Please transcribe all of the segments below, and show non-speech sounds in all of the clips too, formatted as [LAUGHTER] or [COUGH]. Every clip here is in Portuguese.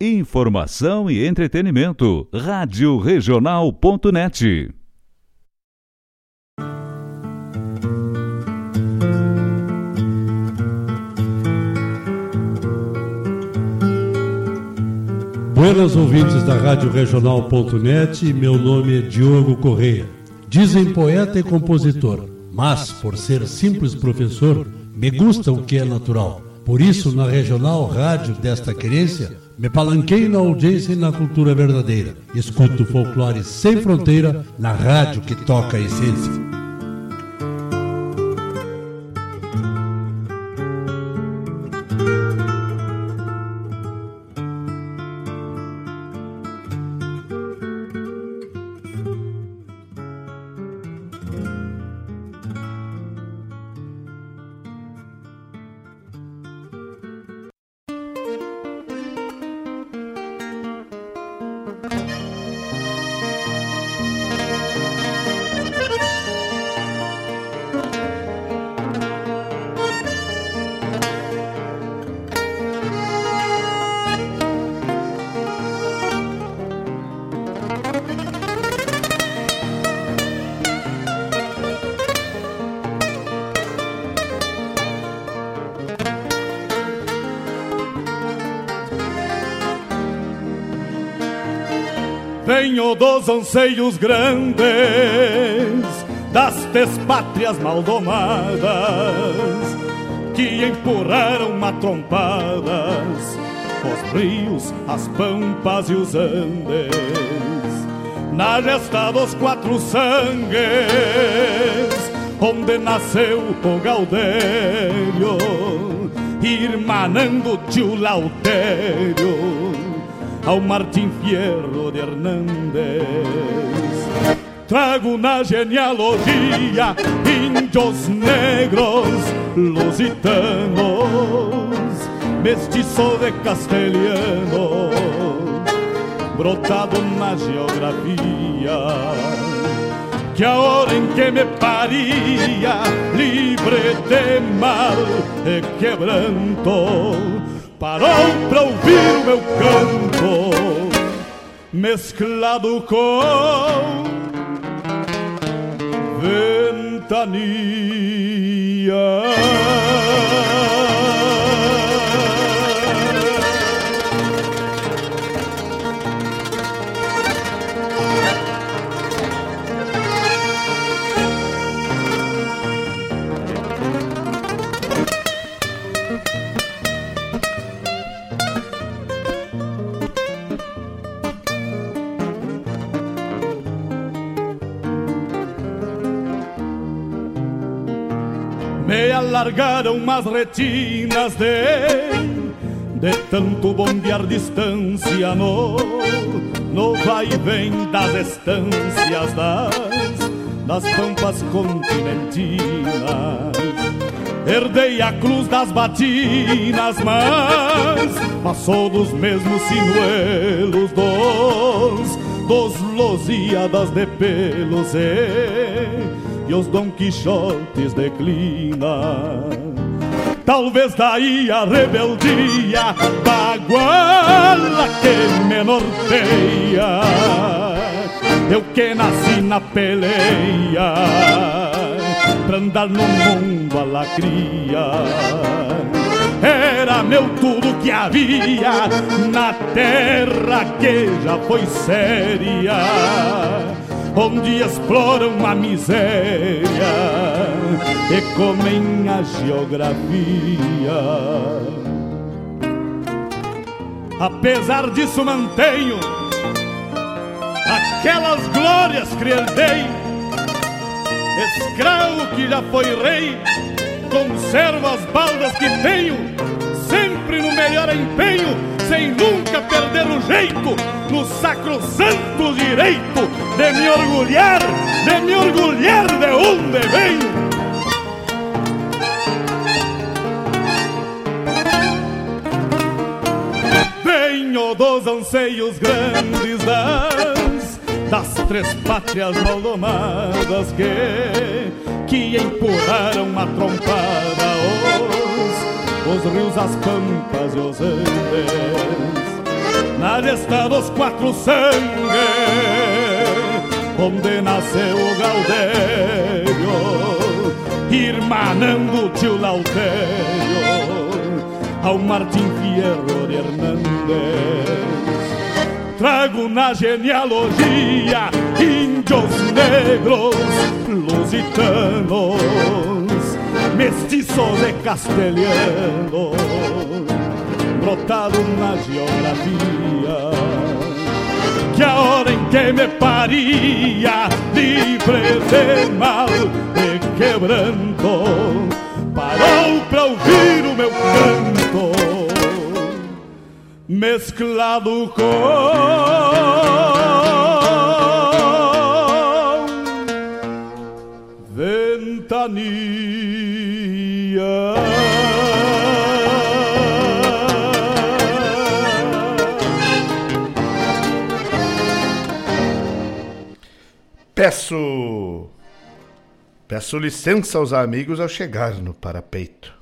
Informação e entretenimento. Rádio Regional.net. Buenas ouvintes da Rádio Regional.net, meu nome é Diogo Correia. Dizem poeta e compositor, mas por ser simples professor, me gusta o que é natural. Por isso, na regional rádio desta querência, me palanquei na audiência e na cultura verdadeira. Escuto folclore sem fronteira na rádio que toca a essência. Anseios grandes das pátrias maldomadas que empurraram matrompadas os rios, as pampas e os andes. Na gesta dos quatro sangues onde nasceu o Gaudério irmanando tio Laudério ao Martim Fierro de Hernández. Trago na genealogia índios negros lusitanos, mestiço de castelhano, brotado na geografia. Que a hora em que me paria, livre de mal e quebranto, parou pra ouvir o meu canto, mesclado com ventania. Me alargaram umas retinas de de tanto bombear distância no no vai e vem das estâncias das das pampas continentinas. Herdei a cruz das batinas mas passou dos mesmos sinuelos dos dos losíadas de pelos e e os Dom Quixotes declina. Talvez daí a rebeldia baguala que me norteia. Eu que nasci na peleia pra andar no mundo a lacria. Era meu tudo que havia na terra que já foi séria onde exploram a miséria e comem a geografia. Apesar disso, mantenho aquelas glórias que herdei. Escravo que já foi rei, conservo as baldas que tenho, sempre no melhor empenho, sem nunca perder o jeito, no sacro santo direito de me orgulhar, de me orgulhar de onde venho. Venho dos anseios grandes das, das três pátrias maldomadas que, que empurraram a trompada os, os rios, as pampas e os andes floresta dos quatro sangues, onde nasceu o Gaudério, irmanando o tio Lautério, ao Martim Fierro de Hernández. Trago na genealogia índios negros, lusitanos, mestiços e castelhanos, brotado na geografia que a hora em que me paria, livre de mal e quebranto, parou pra ouvir o meu canto, mesclado com Peço. Peço licença aos amigos ao chegar no parapeito.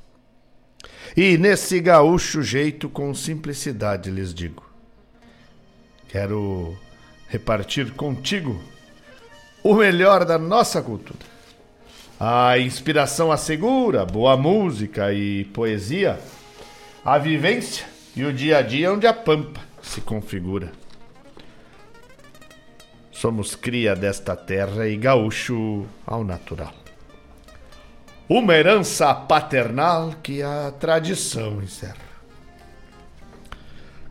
E nesse gaúcho jeito, com simplicidade, lhes digo: Quero repartir contigo o melhor da nossa cultura. A inspiração assegura, boa música e poesia, a vivência e o dia a dia onde a pampa se configura. Somos cria desta terra e gaúcho ao natural. Uma herança paternal que a tradição encerra.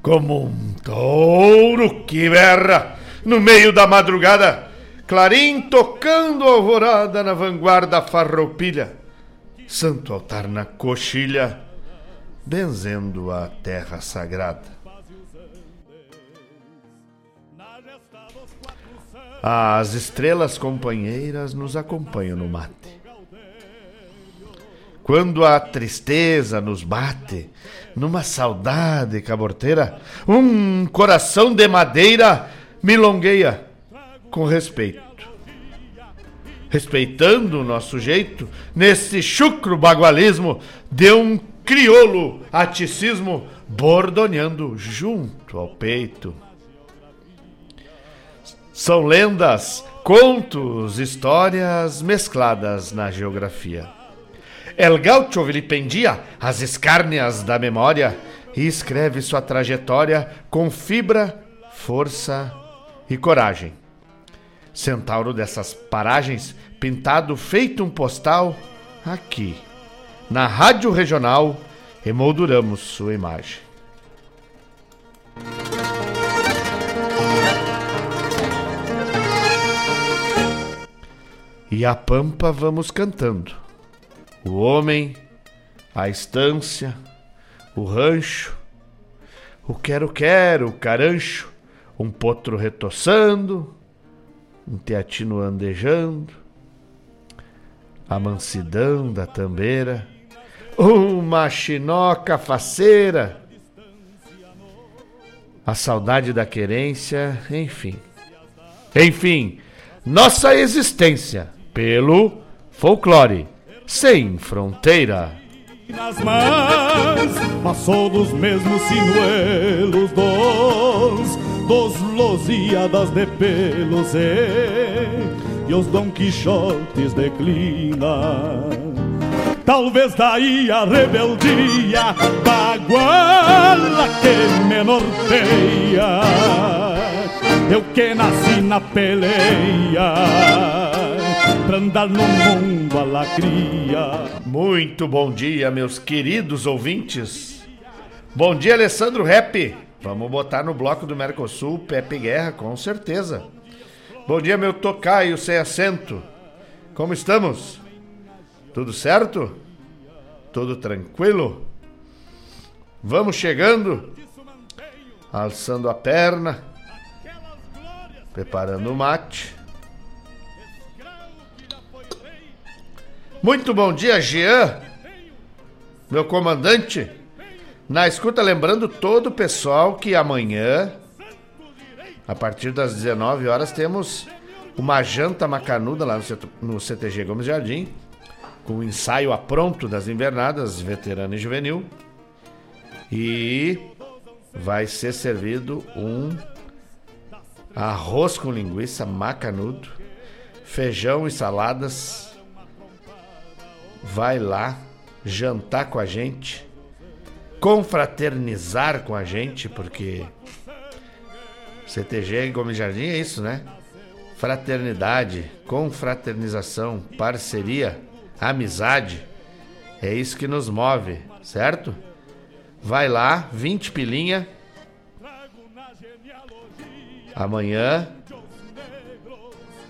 Como um touro que berra no meio da madrugada, clarim tocando alvorada na vanguarda farroupilha, santo altar na coxilha, benzendo a terra sagrada. As estrelas companheiras nos acompanham no mate. Quando a tristeza nos bate, numa saudade caborteira, um coração de madeira milongueia com respeito. Respeitando o nosso jeito, nesse chucro bagualismo de um criolo aticismo bordoneando junto ao peito. São lendas, contos, histórias mescladas na geografia. El Gaucho vilipendia as escárnias da memória e escreve sua trajetória com fibra, força e coragem. Centauro dessas paragens, pintado feito um postal, aqui, na Rádio Regional, emolduramos sua imagem. E a pampa vamos cantando. O homem, a estância, o rancho, o quero-quero, o carancho, um potro retoçando, um teatino andejando, a mansidão da tambeira, uma chinoca faceira, a saudade da querência, enfim. Enfim, nossa existência pelo folclore sem fronteira. Nas mãos passou dos mesmos sinuelos dos losíadas de pelos e, e os Dom Quixotes declina. Talvez daí a rebeldia baguala que me norteia. Eu que nasci na peleia pra andar no mundo a lacria. Muito bom dia, meus queridos ouvintes. Bom dia, Alessandro Rap. Vamos botar no bloco do Mercosul Pepe Guerra, com certeza. Bom dia, meu tocaio sem acento. Como estamos? Tudo certo? Tudo tranquilo? Vamos chegando, alçando a perna, preparando o mate. Muito bom dia, Jean, meu comandante. Na escuta, lembrando todo o pessoal que amanhã, a partir das 19 horas, temos uma janta macanuda lá no CTG Gomes Jardim, com o ensaio a pronto das invernadas, veterano e juvenil. E vai ser servido um arroz com linguiça macanudo, feijão e saladas. Vai lá jantar com a gente, confraternizar com a gente, porque CTG Gomes Jardim é isso, né? Fraternidade, confraternização, parceria, amizade. É isso que nos move, certo? Vai lá, 20 pilinha. Amanhã,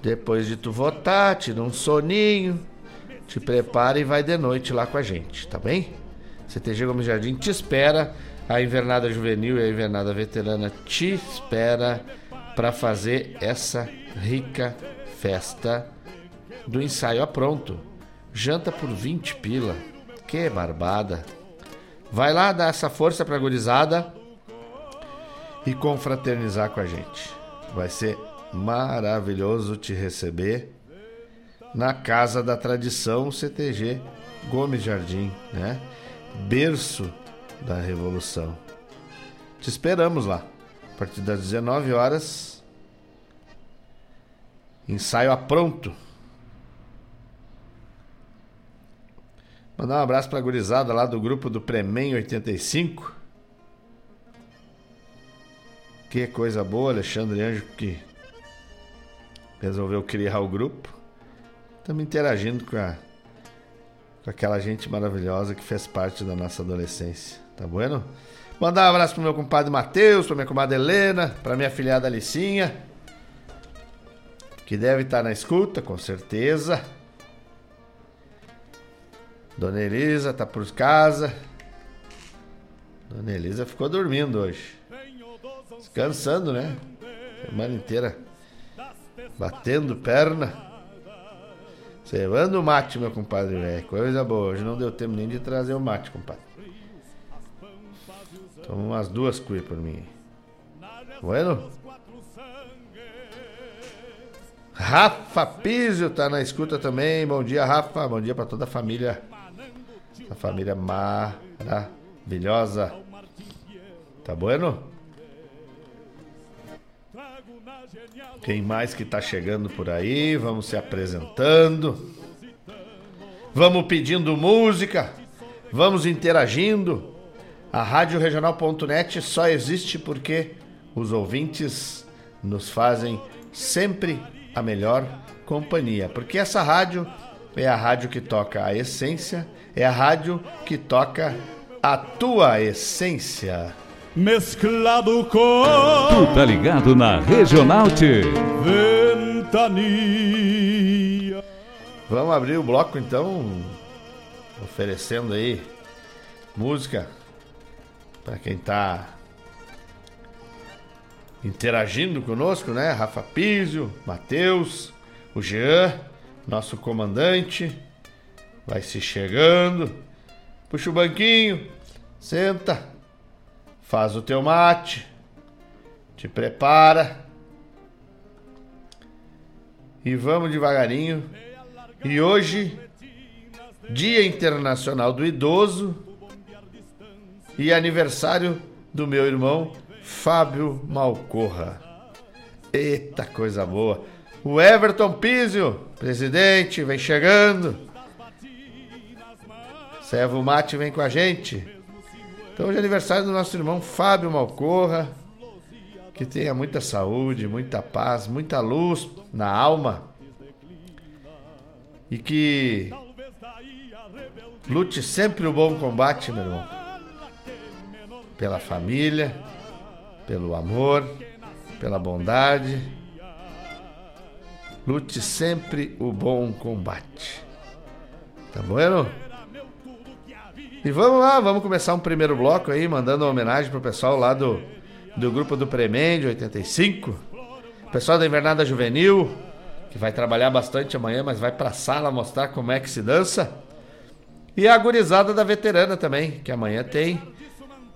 depois de tu votar, tira um soninho, te prepara e vai de noite lá com a gente, tá bem? CTG Gomes Jardim te espera. A invernada juvenil e a invernada veterana te espera para fazer essa rica festa do ensaio a pronto. Janta por 20 pila. Que barbada. Vai lá dar essa força pra gurizada e confraternizar com a gente. Vai ser maravilhoso te receber na Casa da Tradição CTG Gomes Jardim, né? Berço da Revolução. Te esperamos lá. A partir das 19 horas. Ensaio a pronto. Mandar um abraço pra gurizada lá do grupo do Premen 85. Que coisa boa, Alexandre Anjo que resolveu criar o grupo. Estamos interagindo com, a, com aquela gente maravilhosa que fez parte da nossa adolescência. Tá bueno? Mandar um abraço pro meu compadre Matheus, pra minha comadre Helena, pra minha filhada Alicinha, que deve estar na escuta, com certeza. Dona Elisa tá por casa. Dona Elisa ficou dormindo hoje. Descansando, né? Semana inteira. Batendo perna. Cevando o mate, meu compadre velho. Coisa boa. Hoje não deu tempo nem de trazer o mate, compadre. Toma umas duas cuias por mim. Bueno? Rafa Pizio tá na escuta também. Bom dia, Rafa. Bom dia para toda a família. A família maravilhosa. Tá bueno? Quem mais que tá chegando por aí? Vamos se apresentando. Vamos pedindo música. Vamos interagindo. A Rádio Regional.net só existe porque os ouvintes nos fazem sempre a melhor companhia. Porque essa rádio é a rádio que toca a essência, é a rádio que toca a tua essência. Mesclado com Tu tá ligado na Regional T. ventania. Vamos abrir o bloco então, oferecendo aí música para quem tá interagindo conosco, né? Rafa Pizio, Matheus, o Jean, nosso comandante, vai se chegando. Puxa o banquinho, senta, faz o teu mate, te prepara. E vamos devagarinho. E hoje, Dia Internacional do Idoso e aniversário do meu irmão Fábio Malcorra. Eita coisa boa. O Everton Pizio, presidente, vem chegando. Servo Mate vem com a gente. Então hoje é aniversário do nosso irmão Fábio Malcorra. Que tenha muita saúde, muita paz, muita luz na alma. E que lute sempre o bom combate, meu irmão. Pela família, pelo amor, pela bondade. Lute sempre o bom combate. Tá bueno? E vamos lá, vamos começar um primeiro bloco aí, mandando uma homenagem pro pessoal lá do, do grupo do Premende 85. Pessoal da Invernada Juvenil, que vai trabalhar bastante amanhã, mas vai pra sala mostrar como é que se dança. E a gurizada da veterana também, que amanhã tem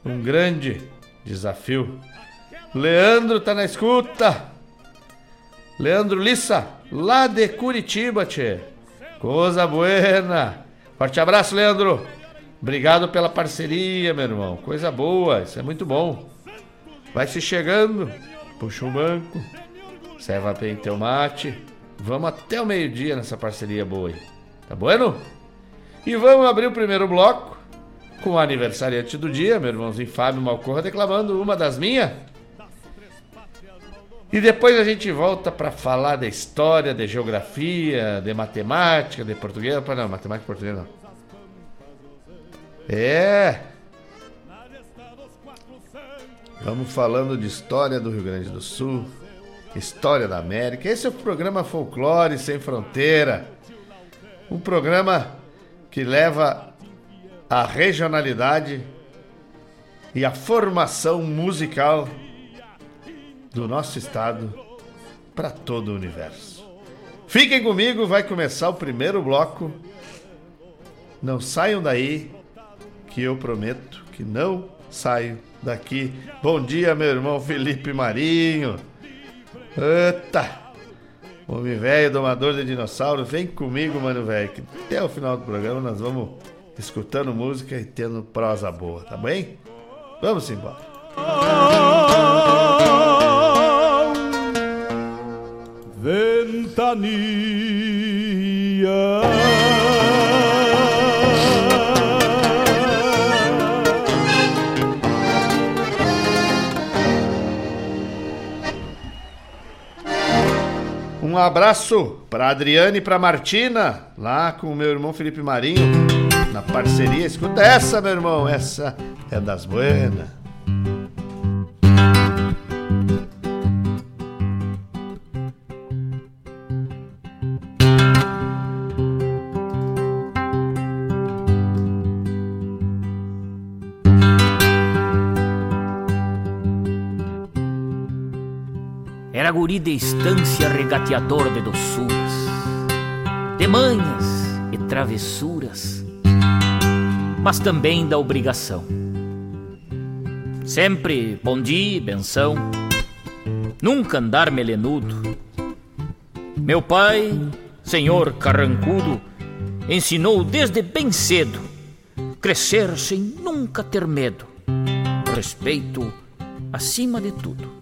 um grande desafio. Leandro tá na escuta. Leandro Lissa, lá de Curitiba, tchê. Coisa buena. Forte abraço, Leandro. Obrigado pela parceria, meu irmão. Coisa boa, isso é muito bom. Vai se chegando, puxa um banco, serva bem teu mate. Vamos até o meio-dia nessa parceria boa aí. Tá bueno? E vamos abrir o primeiro bloco com o aniversariante do dia, meu irmãozinho Fábio Malcorra, declamando uma das minhas. E depois a gente volta para falar da história, de geografia, de matemática, de português. Não, matemática e português não. É. Vamos falando de história do Rio Grande do Sul, história da América. Esse é o programa Folclore Sem Fronteira. Um programa que leva a regionalidade e a formação musical do nosso estado para todo o universo. Fiquem comigo, vai começar o primeiro bloco. Não saiam daí, que eu prometo que não saio daqui. Bom dia, meu irmão Felipe Marinho. Eita! Homem velho, domador de dinossauro, vem comigo, mano velho, que até o final do programa nós vamos escutando música e tendo prosa boa, tá bem? Vamos embora. Ventania. Um abraço para Adriane e para Martina, lá com o meu irmão Felipe Marinho, na parceria. Escuta essa, meu irmão, essa é das buenas. De estância regateador de doçuras, de manhas e travessuras, mas também da obrigação. Sempre bom dia, benção, nunca andar melenudo. Meu pai, senhor carrancudo, ensinou desde bem cedo crescer sem nunca ter medo, respeito acima de tudo.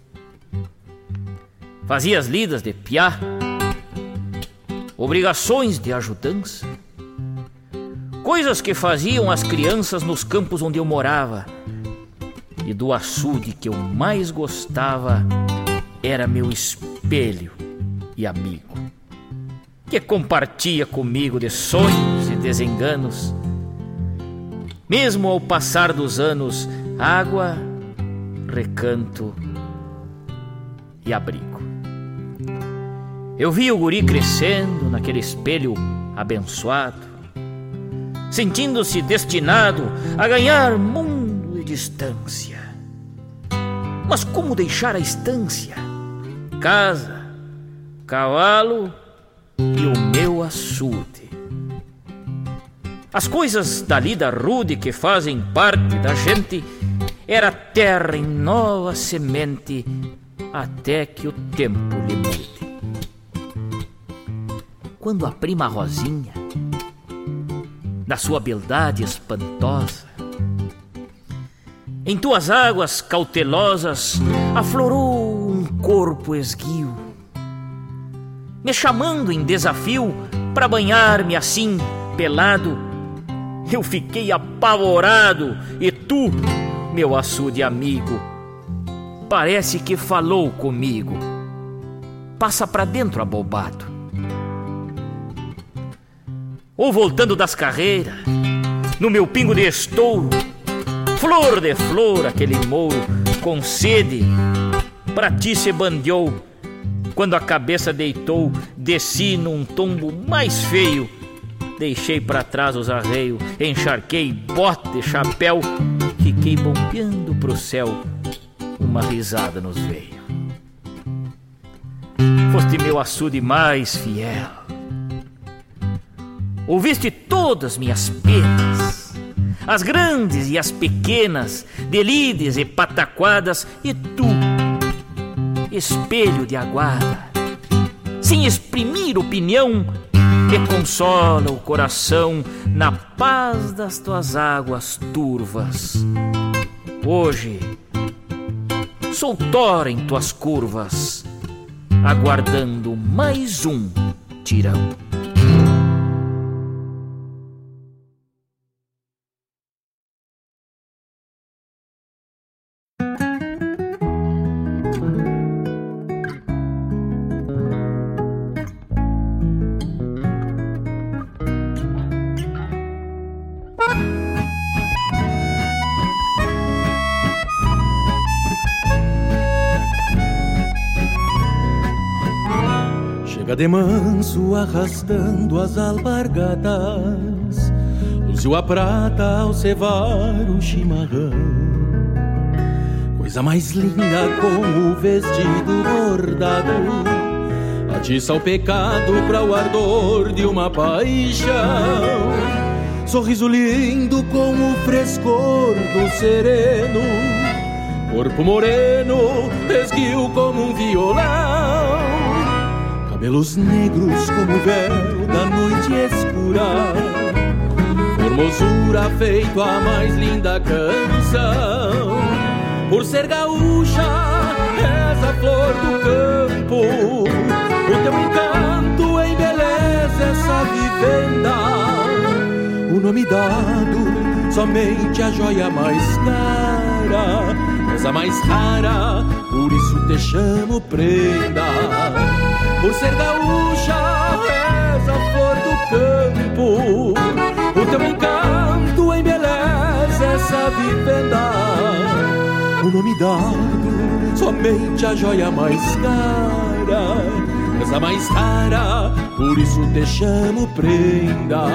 Fazia as lidas de piá, obrigações de ajudança, coisas que faziam as crianças nos campos onde eu morava. E do açude que eu mais gostava era meu espelho e amigo, que compartia comigo de sonhos e desenganos. Mesmo ao passar dos anos, água, recanto e abrigo. Eu vi o guri crescendo naquele espelho abençoado, sentindo-se destinado a ganhar mundo e distância. Mas como deixar a estância, casa, cavalo e o meu açude? As coisas da lida rude que fazem parte da gente era terra em nova semente até que o tempo lhe mude quando a prima Rosinha, da sua beldade espantosa, em tuas águas cautelosas aflorou um corpo esguio, me chamando em desafio para banhar-me assim pelado. Eu fiquei apavorado e tu, meu açude amigo, parece que falou comigo. Passa pra dentro abobado ou voltando das carreiras, no meu pingo de estouro, flor de flor, aquele mouro com sede, pra ti se bandeou. Quando a cabeça deitou, desci num tombo mais feio. Deixei para trás os arreios, encharquei bote, chapéu, fiquei bombeando pro céu. Uma risada nos veio. Foste meu açude mais fiel Ouviste todas minhas penas, as grandes e as pequenas, delides e pataquadas, e tu, espelho de aguarda, sem exprimir opinião, que consola o coração na paz das tuas águas turvas. Hoje descanso outrora em tuas curvas, aguardando mais um tirão. De manso arrastando as albargadas, luziu a prata ao cevar o chimarrão. Coisa mais linda com o vestido bordado, atiça o pecado para o ardor de uma paixão. Sorriso lindo com o frescor do sereno, corpo moreno, esguio como um violão. Cabelos negros como o véu da noite escura. Formosura feito a mais linda canção. Por ser gaúcha, és a flor do campo. O teu encanto embeleza essa vivenda. O nome dado, somente a joia mais cara És a mais rara, por isso te chamo prenda por ser gaúcha, és a flor do campo. O teu encanto embeleza essa vivenda. O nome dado, somente a joia mais cara. És a mais rara, por isso te chamo prenda.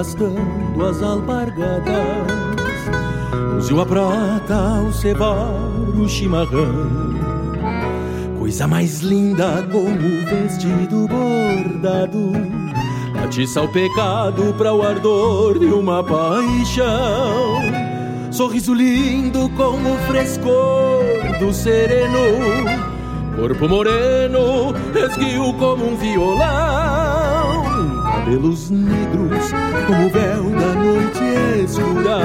Arrastando as alpargadas Luziu a prata ao cevar o chimarrão. Coisa mais linda como o vestido bordado. Atiça o pecado para o ardor de uma paixão. Sorriso lindo com o frescor do sereno. Corpo moreno, esguio como um violão cabelos negros como o véu da noite escura.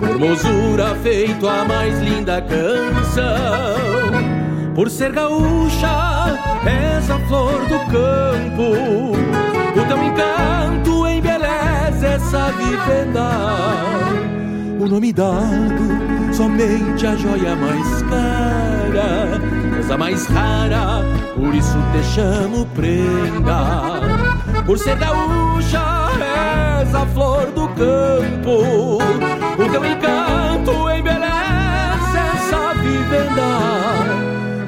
Formosura feito a mais linda canção. Por ser gaúcha, és a flor do campo. O teu encanto embeleza essa vivenda. O nome dado, somente a joia mais cara. És a mais rara, por isso te chamo prenda por ser gaúcha, és a flor do campo. O teu encanto embeleza essa vivenda.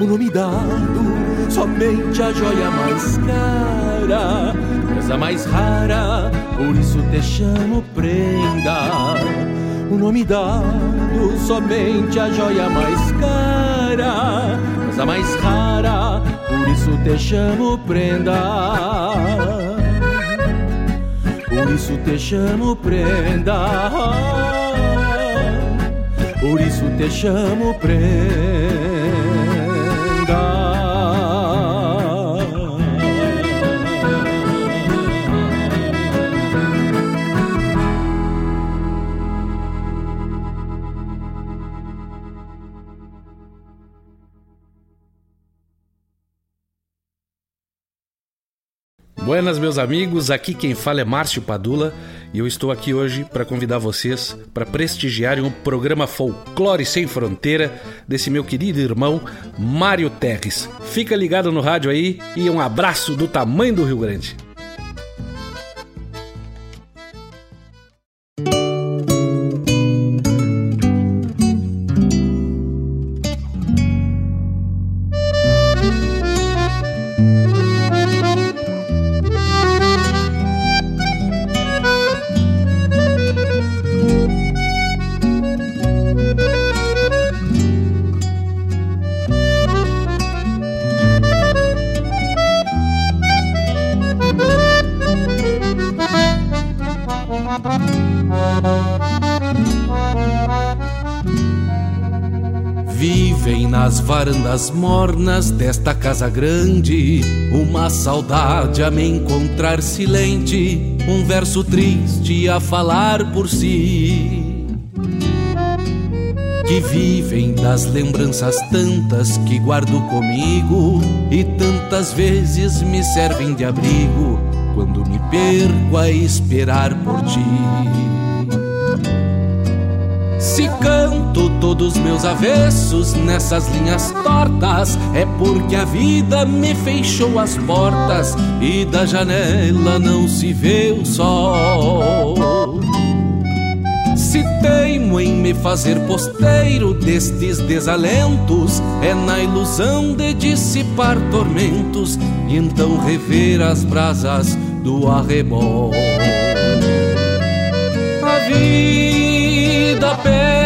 O nome dado, somente a joia mais cara. És a mais rara, por isso te chamo prenda. O nome dado, somente a joia mais cara. És a mais rara, por isso te chamo prenda. Isso te chamo prenda. Por isso te chamo prenda Buenas, meus amigos. Aqui quem fala é Márcio Padula e eu estou aqui hoje para convidar vocês para prestigiarem o programa Folclore Sem Fronteira desse meu querido irmão Mário Terres. Fica ligado no rádio aí e um abraço do tamanho do Rio Grande. Varandas mornas desta casa grande uma saudade a me encontrar silente, um verso triste a falar por si que vivem das lembranças tantas que guardo comigo e tantas vezes me servem de abrigo quando me perco a esperar por ti. Canto todos meus avessos nessas linhas tortas, é porque a vida me fechou as portas e da janela não se vê o sol. Se teimo em me fazer posteiro destes desalentos, é na ilusão de dissipar tormentos e então rever as brasas do arrebol. A vida perde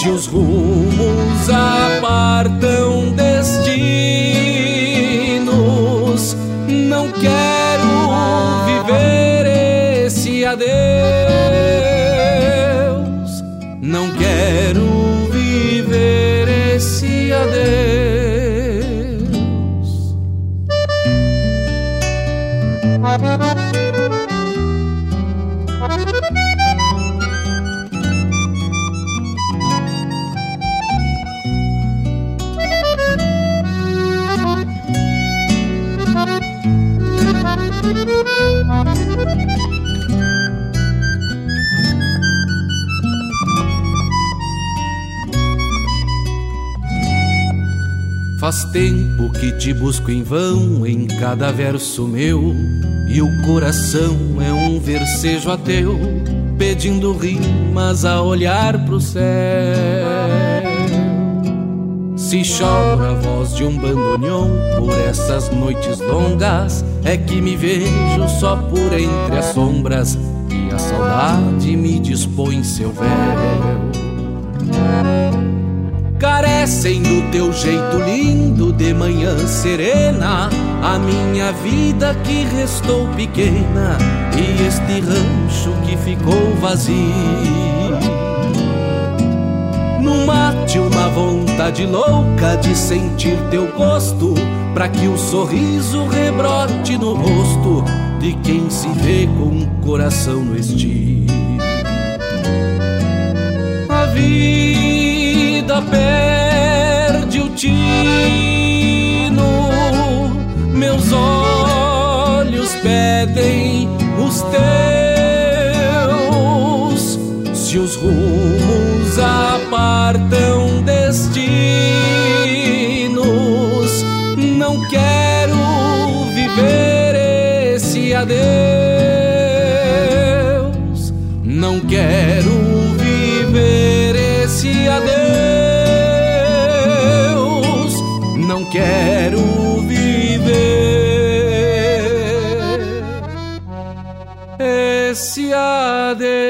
Se os rumos apartam destinos. Não quero viver esse adeus. Faz tempo que te busco em vão em cada verso meu, e o coração é um versejo ateu, pedindo rimas a olhar pro céu. Se chora a voz de um bandoneon por essas noites longas, é que me vejo só por entre as sombras, e a saudade me dispõe seu véu carecem do teu jeito lindo de manhã serena. A minha vida que restou pequena e este rancho que ficou vazio. No mate uma vontade louca de sentir teu gosto, para que o sorriso rebrote no rosto de quem se vê com o coração no estio. A vida perde o tino, meus olhos pedem os teus. Se os rumos apartam destinos, não quero viver esse adeus. Não quero viver esse adeus. Não quero viver esse adeus.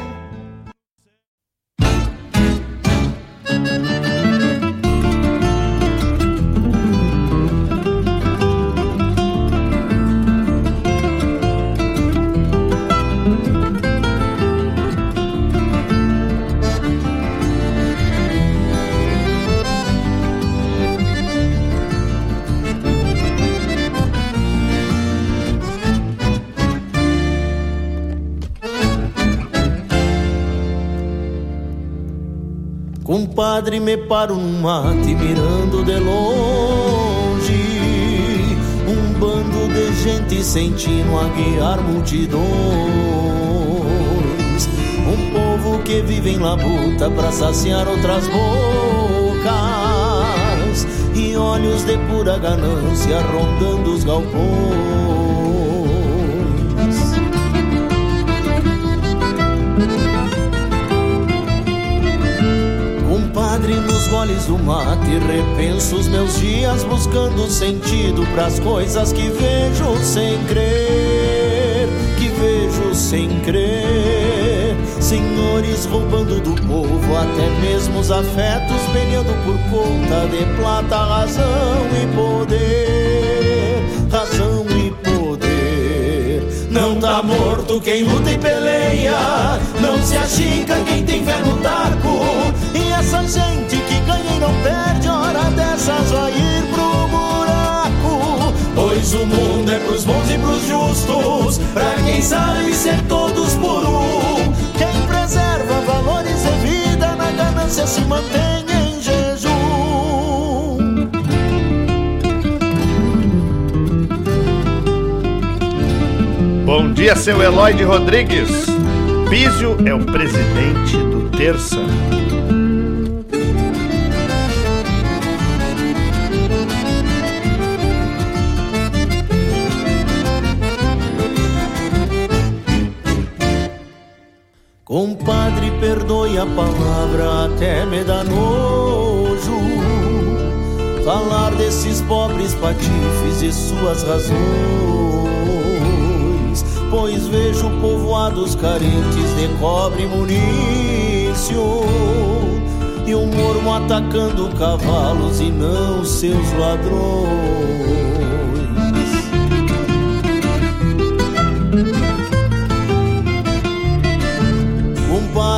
Compadre, me paro num mate mirando de longe. Um bando de gente sentindo a guiar multidões. Um povo que vive em labuta pra saciar outras bocas. E olhos de pura ganância rondando os galpões Compadre, nos goles do mate repenso os meus dias buscando sentido pras coisas que vejo sem crer, que vejo sem crer. Senhores roubando do povo até mesmo os afetos, peleando por conta de plata, razão e poder, razão e poder. Não tá morto quem luta e peleia, não se achica quem tem fé no taco. E essa gente que ganha e não perde, hora dessas vai ir pro buraco. Pois o mundo é pros bons e pros justos, pra quem sabe ser todos por um. Quem preserva valores de vida na ganância se mantém em jejum. Bom dia, seu Eloide Rodrigues. Bísio é o presidente do Terça. Perdoe a palavra, até me dá nojo. Falar desses pobres patifes e suas razões. Pois vejo povoados carentes de cobre e munício. E o mormo atacando cavalos e não seus ladrões.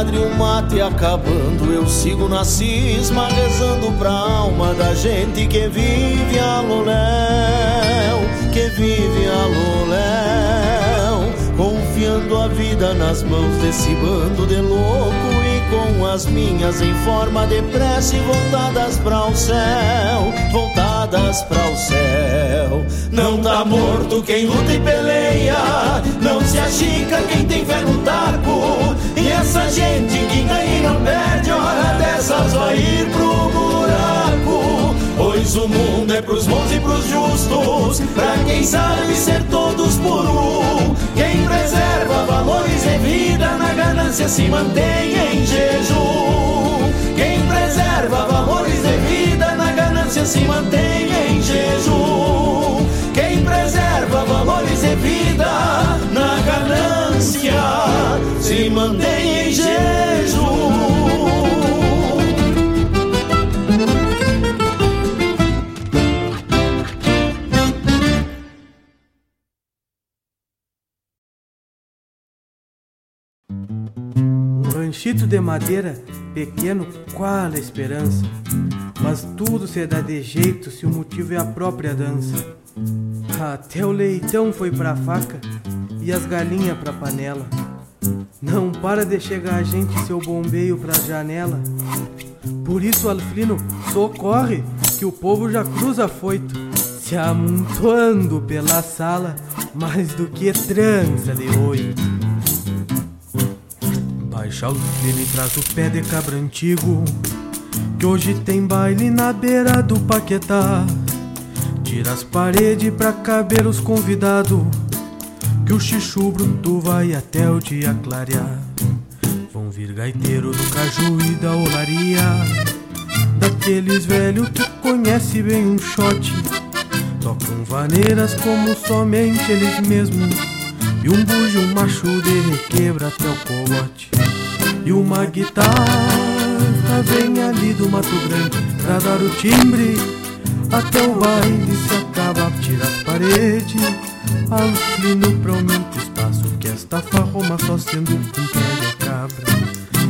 Compadre, o mate acabando, eu sigo na cisma, rezando pra alma da gente que vive a Loléu, que vive a Loléu, confiando a vida nas mãos desse bando de louco e com as minhas em forma de prece voltadas para o céu, voltadas para o céu. Não tá morto quem luta e peleia, não se achica quem tem fé no taco. E essa gente que ganha e não perde, hora dessas vai ir pro buraco. Pois o mundo é pros bons e pros justos, pra quem sabe ser todos por um. Quem preserva valores de vida na ganância se mantém em jejum. Quem preserva valores de vida na ganância se mantém em jejum. Preserva valores de vida na ganância se mantém em jejum. Um ranchito de madeira, pequeno, qual a esperança? Mas tudo se dá de jeito se o motivo é a própria dança. Até o leitão foi pra faca e as galinhas pra panela. Não para de chegar a gente, seu bombeio pra janela. Por isso, Alfrino, socorre, que o povo já cruza foito, se amontoando pela sala, mais do que trança de oito. Baixa o e traz o pé de cabra antigo Que hoje tem baile na beira do Paquetá Tira as paredes pra caber os convidados Que o chichu bruto vai até o dia clarear. Vão vir gaiteiro do caju e da olaria Daqueles velhos que conhece bem um shot. Tocam vaneiras como somente eles mesmos E um bugio macho de requebra até o colote E uma guitarra vem ali do Mato Grande Pra dar o timbre Até o baile se acaba Tira as paredes Alfino pra o espaço Que esta farroma só sendo de cabra.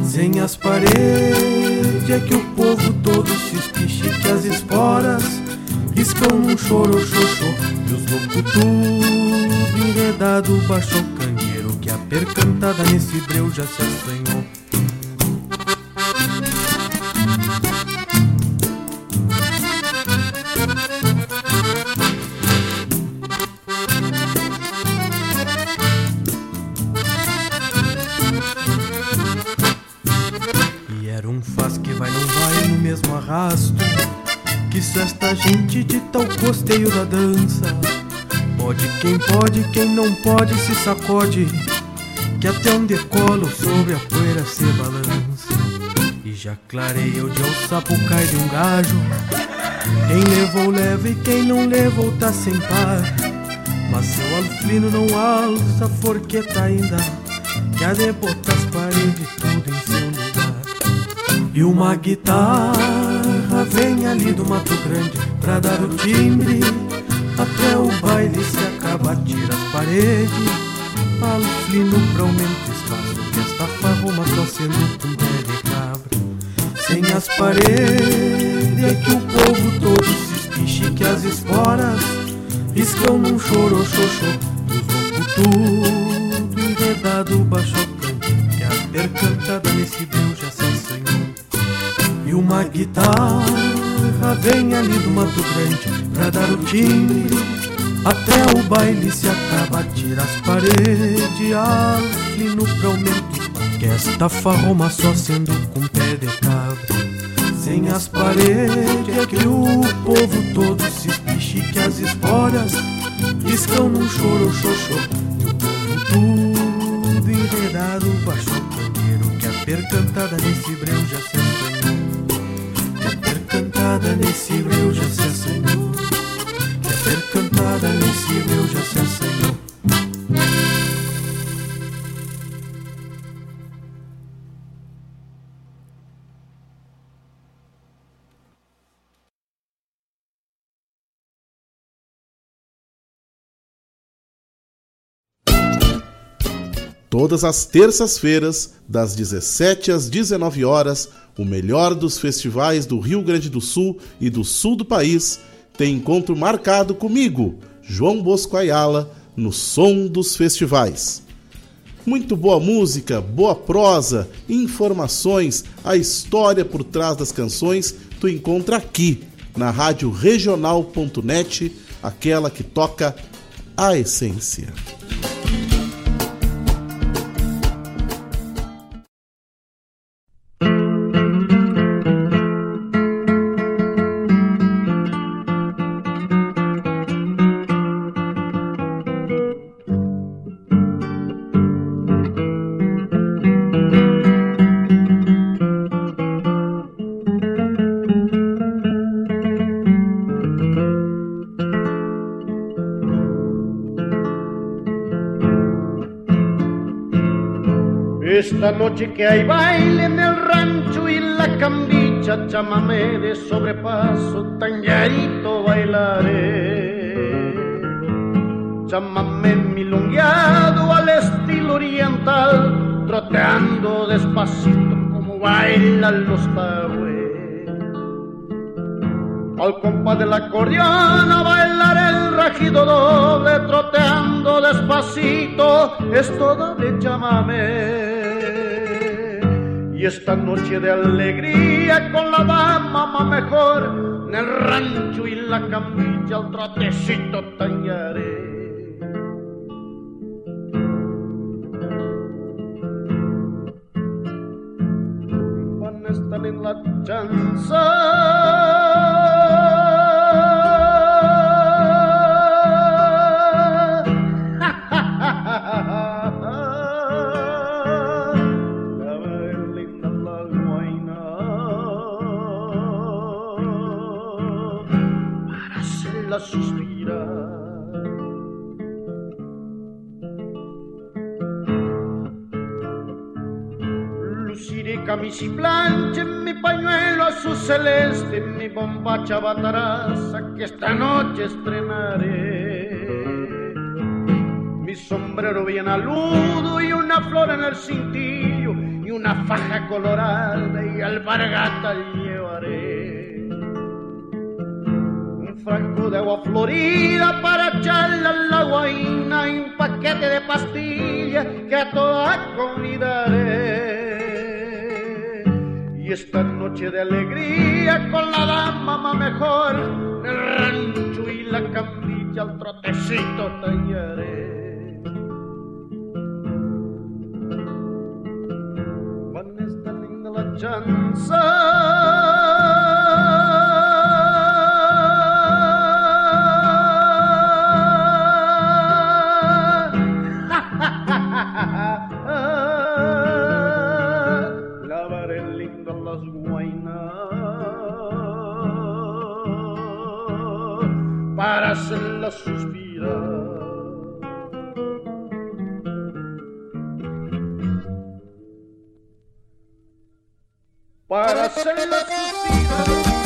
Sem as paredes É que o povo todo se espiche Que as esporas Riscam num choro xoxô E os loucos tudo enredado Baixo o candeeiro Que a percantada nesse breu já se assanhou costeio da dança. Pode quem pode, quem não pode se sacode. Que até um decolo sobre a poeira se balança. E já clareia o dia o sapo cai de um gajo. Quem levou, leva e quem não levou tá sem par. Mas seu alflino não alça a forqueta ainda. Que há de botar as paredes tudo em seu lugar. E uma guitarra vem ali do Mato Grande pra dar o timbre. Até o baile se acaba, tira as paredes. Alflino pra aumento espaço. Que esta farruma só sendo com pé de cabra. Sem as paredes é que o povo todo se espiche que as esporas riscam num choro xoxô Os loucos tudo enredado baixocante Que a percantada nesse breu já se assanhou E uma guitarra vem ali do Mato Grande Pra dar o timbre Até o baile se acaba Tira as paredes Alflino pra aumento Que esta farroma só sendo com pé de cabra. Sem as paredes é que o povo todo se espiche que as esporas riscam num choro xoxô E o povo tudo enredado. Baixo o Que a percantada nesse breu já se percantada nesse breu já se assanhou Que a percantada nesse breu já se assanhou Todas as terças-feiras, das 17 às 19 horas, o melhor dos festivais do Rio Grande do Sul e do sul do país tem encontro marcado comigo, João Bosco Ayala, no Som dos Festivais. Muito boa música, boa prosa, informações, a história por trás das canções tu encontra aqui na rádio regional.net, aquela que toca a essência. Noche que hay baile en el rancho y la cambicha, chámame de sobrepaso, tañadito bailaré. Chámame milongueado al estilo oriental, troteando despacito como bailan los tagües. Al compás del acordeón a bailar el rajido doble, troteando despacito, esto doble chámame. Y esta noche de alegría con la dama más mejor, en el rancho y la camilla al trotecito en la chanza. Luciré camisa y plancha en mi pañuelo azul celeste, mi bombacha bataraza que esta noche estrenaré. Mi sombrero bien aludo y una flor en el cintillo y una faja colorada y alpargata llevaré. Un franco de agua florida para echarle a la guaina y un paquete de pastillas que a toda convidaré. Y esta noche de alegría con la dama más mejor, el rancho y la camilla al trotecito tallaré. Van esta linda la hacenla suspirar. Para hacerla suspirar.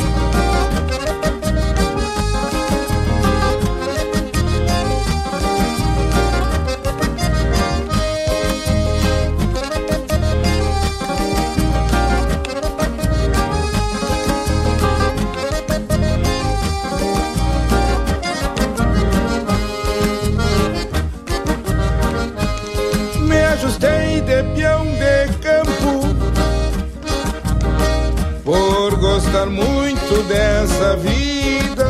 gostar muito dessa vida,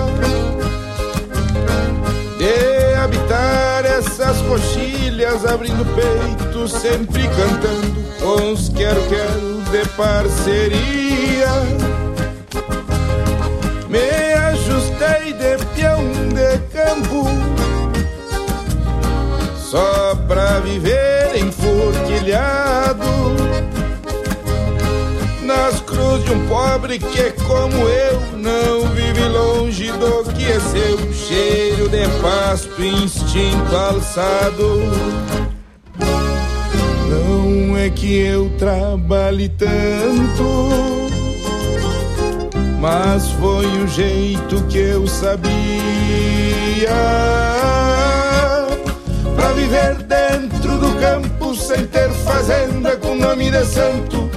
de habitar essas coxilhas, abrindo peito, sempre cantando com os quero-quero de parceria. Me ajustei de peão de campo, só pra viver em forquilhar de um pobre que, como eu, não vive longe do que é seu cheiro de pasto, instinto alçado. Não é que eu trabalhe tanto, mas foi o jeito que eu sabia pra viver dentro do campo sem ter fazenda com nome de santo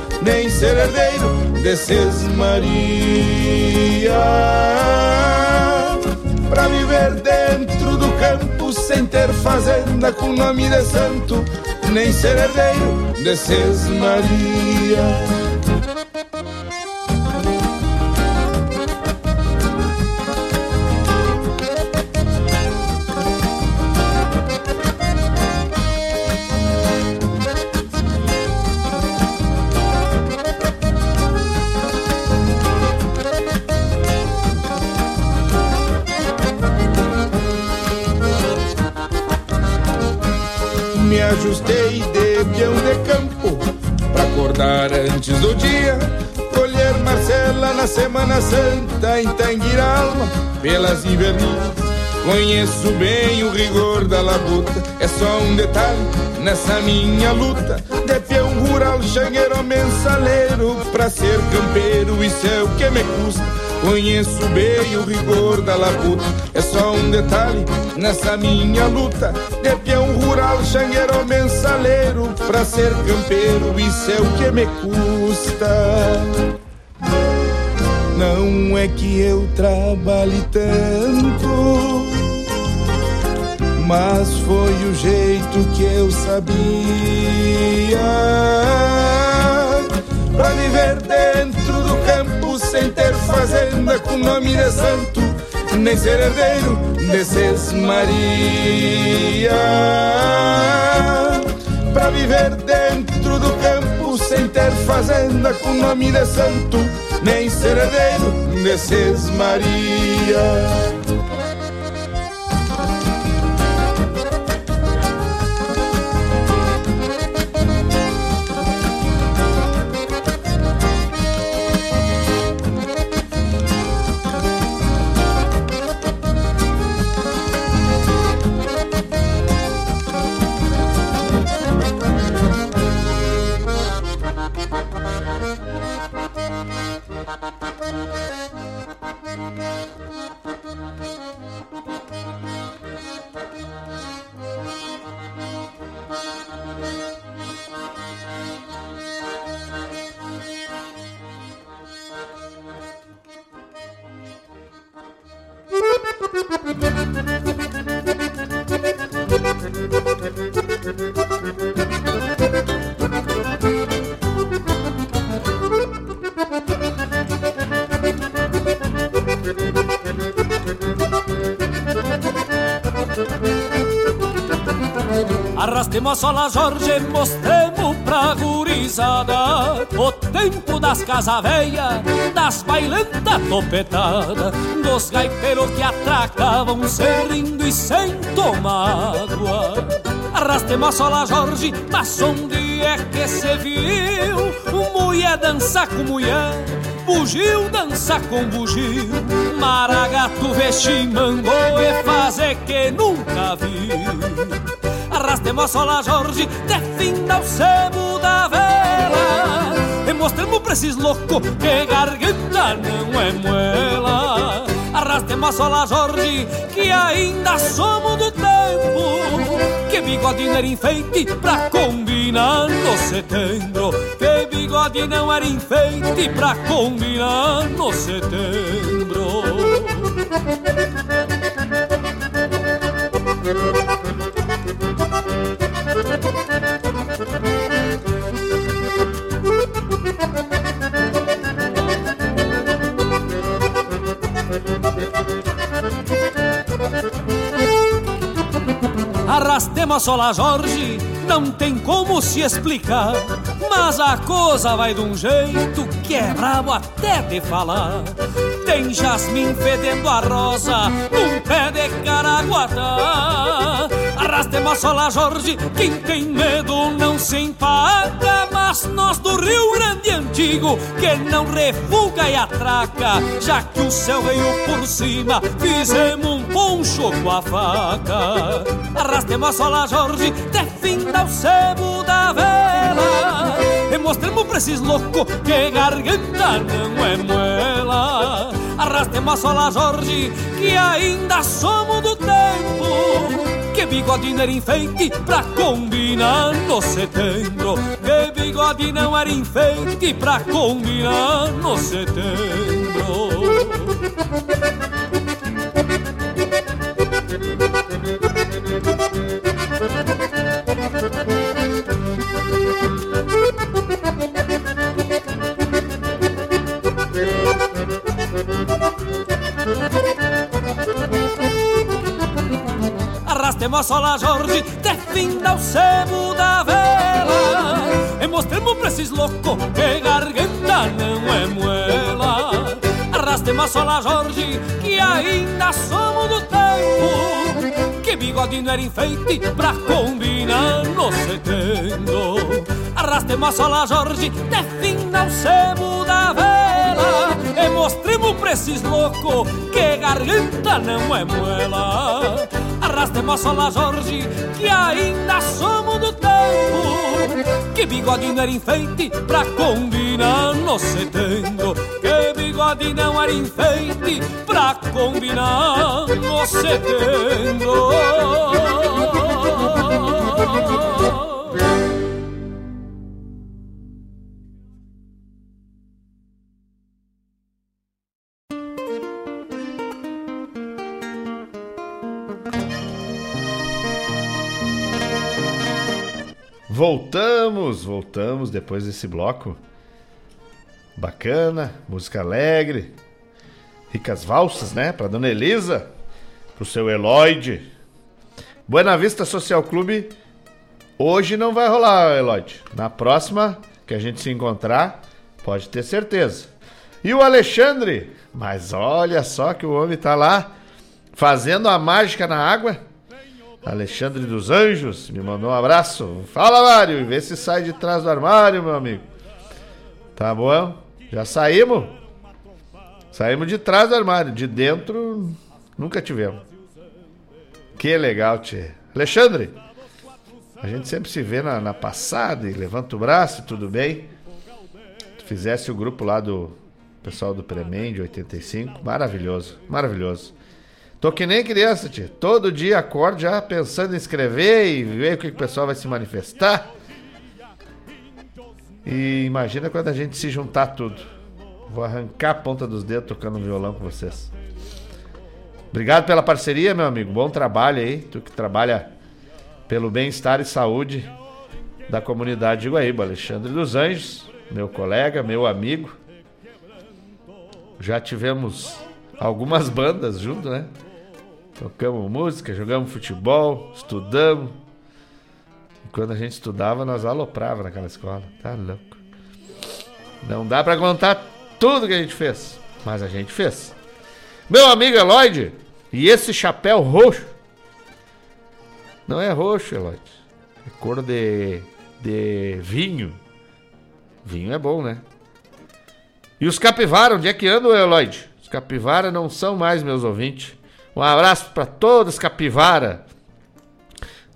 desses Maria. Pra viver dentro do campo sem ter fazenda com nome de santo Nem ser herdeiro desses Maria Semana Santa em Tanguiralma, pelas invernias. Conheço bem o rigor da labuta, é só um detalhe nessa minha luta. De peão rural, xangueiro, mensaleiro, pra ser campeiro, isso é o que me custa. Conheço bem o rigor da labuta, é só um detalhe nessa minha luta. De peão rural, xangueiro, mensaleiro, pra ser campeiro, isso é o que me custa. Não é que eu trabalhe tanto, mas foi o jeito que eu sabia para viver dentro do campo sem ter fazenda com nome de santo, nem ser herdeiro desses Maria. Para viver dentro do campo sem ter fazenda com nome de santo nem ser herdeiro desses Maria. Sola Jorge, mostremos pra gurizada O tempo das casa velha, das bailenta topetada, dos gaiteiros que atracavam serrindo e sem tomar água. Arrastemos a sola Jorge, mas onde é que se viu? Mulher dança com mulher, bugio dança com bugio, maragato vestimango e fazer que nunca viu. Arrastemos a sola Jorge, defenda o sebo da vela. E mostremos pra esses loucos que garganta não é moela Arrastemos a sola Jorge, que ainda somos do tempo. Que bigode não era enfeite pra combinar no setembro. Que bigode não era enfeite pra combinar no setembro Arrastemos a sola Jorge, não tem como se explicar Mas a coisa vai de um jeito que é brabo até de falar. Tem jasmim fedendo a rosa num pé de caraguatá Arrastemos a sola Jorge, quem tem medo não se empaca Mas nós do Rio Grande Antigo, que não refuga e atraca Já que o céu veio por cima, fizemos um poncho com a faca. Arrastemos a sola Jorge, defenda o sebo da vela E mostremos pra esses loucos que garganta não é moela Arrastemos a sola Jorge, que ainda somos do bigode não era enfeite pra combinar no setembro. Que bigode não era enfeite pra combinar no setembro Arrastemos a sola Jorge, defenda o sebo da vela. E mostremos pra esses loucos que garganta não é moela Arrastemos a sola Jorge, que ainda somos do tempo. Que bigode não era enfeite pra combinar no setembro Arrastemos a sola Jorge, defenda o sebo da vela. E mostremos pra esses loucos que garganta não é moela Arrastemos a sola Jorge, que ainda somos do tempo Que bigode não era enfeite pra combinar no setembro Que bigode não era enfeite pra combinar no setembro Voltamos, depois desse bloco. Bacana, música alegre. Ricas valsas, né? Pra dona Elisa, pro seu Eloide. Buena Vista Social Clube. Hoje não vai rolar, Eloide. Na próxima que a gente se encontrar, pode ter certeza. E o Alexandre, mas olha só que o homem tá lá fazendo a mágica na água. Alexandre dos Anjos me mandou um abraço. Fala, Mário, vê se sai de trás do armário, meu amigo. Tá bom? Já saímos? Saímos de trás do armário, de dentro nunca tivemos. Que legal, tchê. Alexandre, a gente sempre se vê na, na passada e levanta o braço, tudo bem? Tu fizesse o grupo lá do pessoal do Premen de 85, maravilhoso, maravilhoso. Tô que nem criança, tia. Todo dia acordo já pensando em escrever e ver o que o pessoal vai se manifestar. E imagina quando a gente se juntar tudo. Vou arrancar a ponta dos dedos tocando violão com vocês. Obrigado pela parceria, meu amigo. Bom trabalho aí. Tu que trabalha pelo bem-estar e saúde da comunidade de Guaíba. Alexandre dos Anjos, meu colega, meu amigo. Já tivemos algumas bandas junto, né? Tocamos música, jogamos futebol, estudamos. E quando a gente estudava, nós aloprava naquela escola. Tá louco. Não dá pra contar tudo que a gente fez, mas a gente fez. Meu amigo Eloide, e esse chapéu roxo? Não é roxo, Eloide. É cor de, de vinho. Vinho é bom, né? E os capivara, onde é que andam, Eloide? Os capivara não são mais meus ouvintes. Um abraço para todos capivara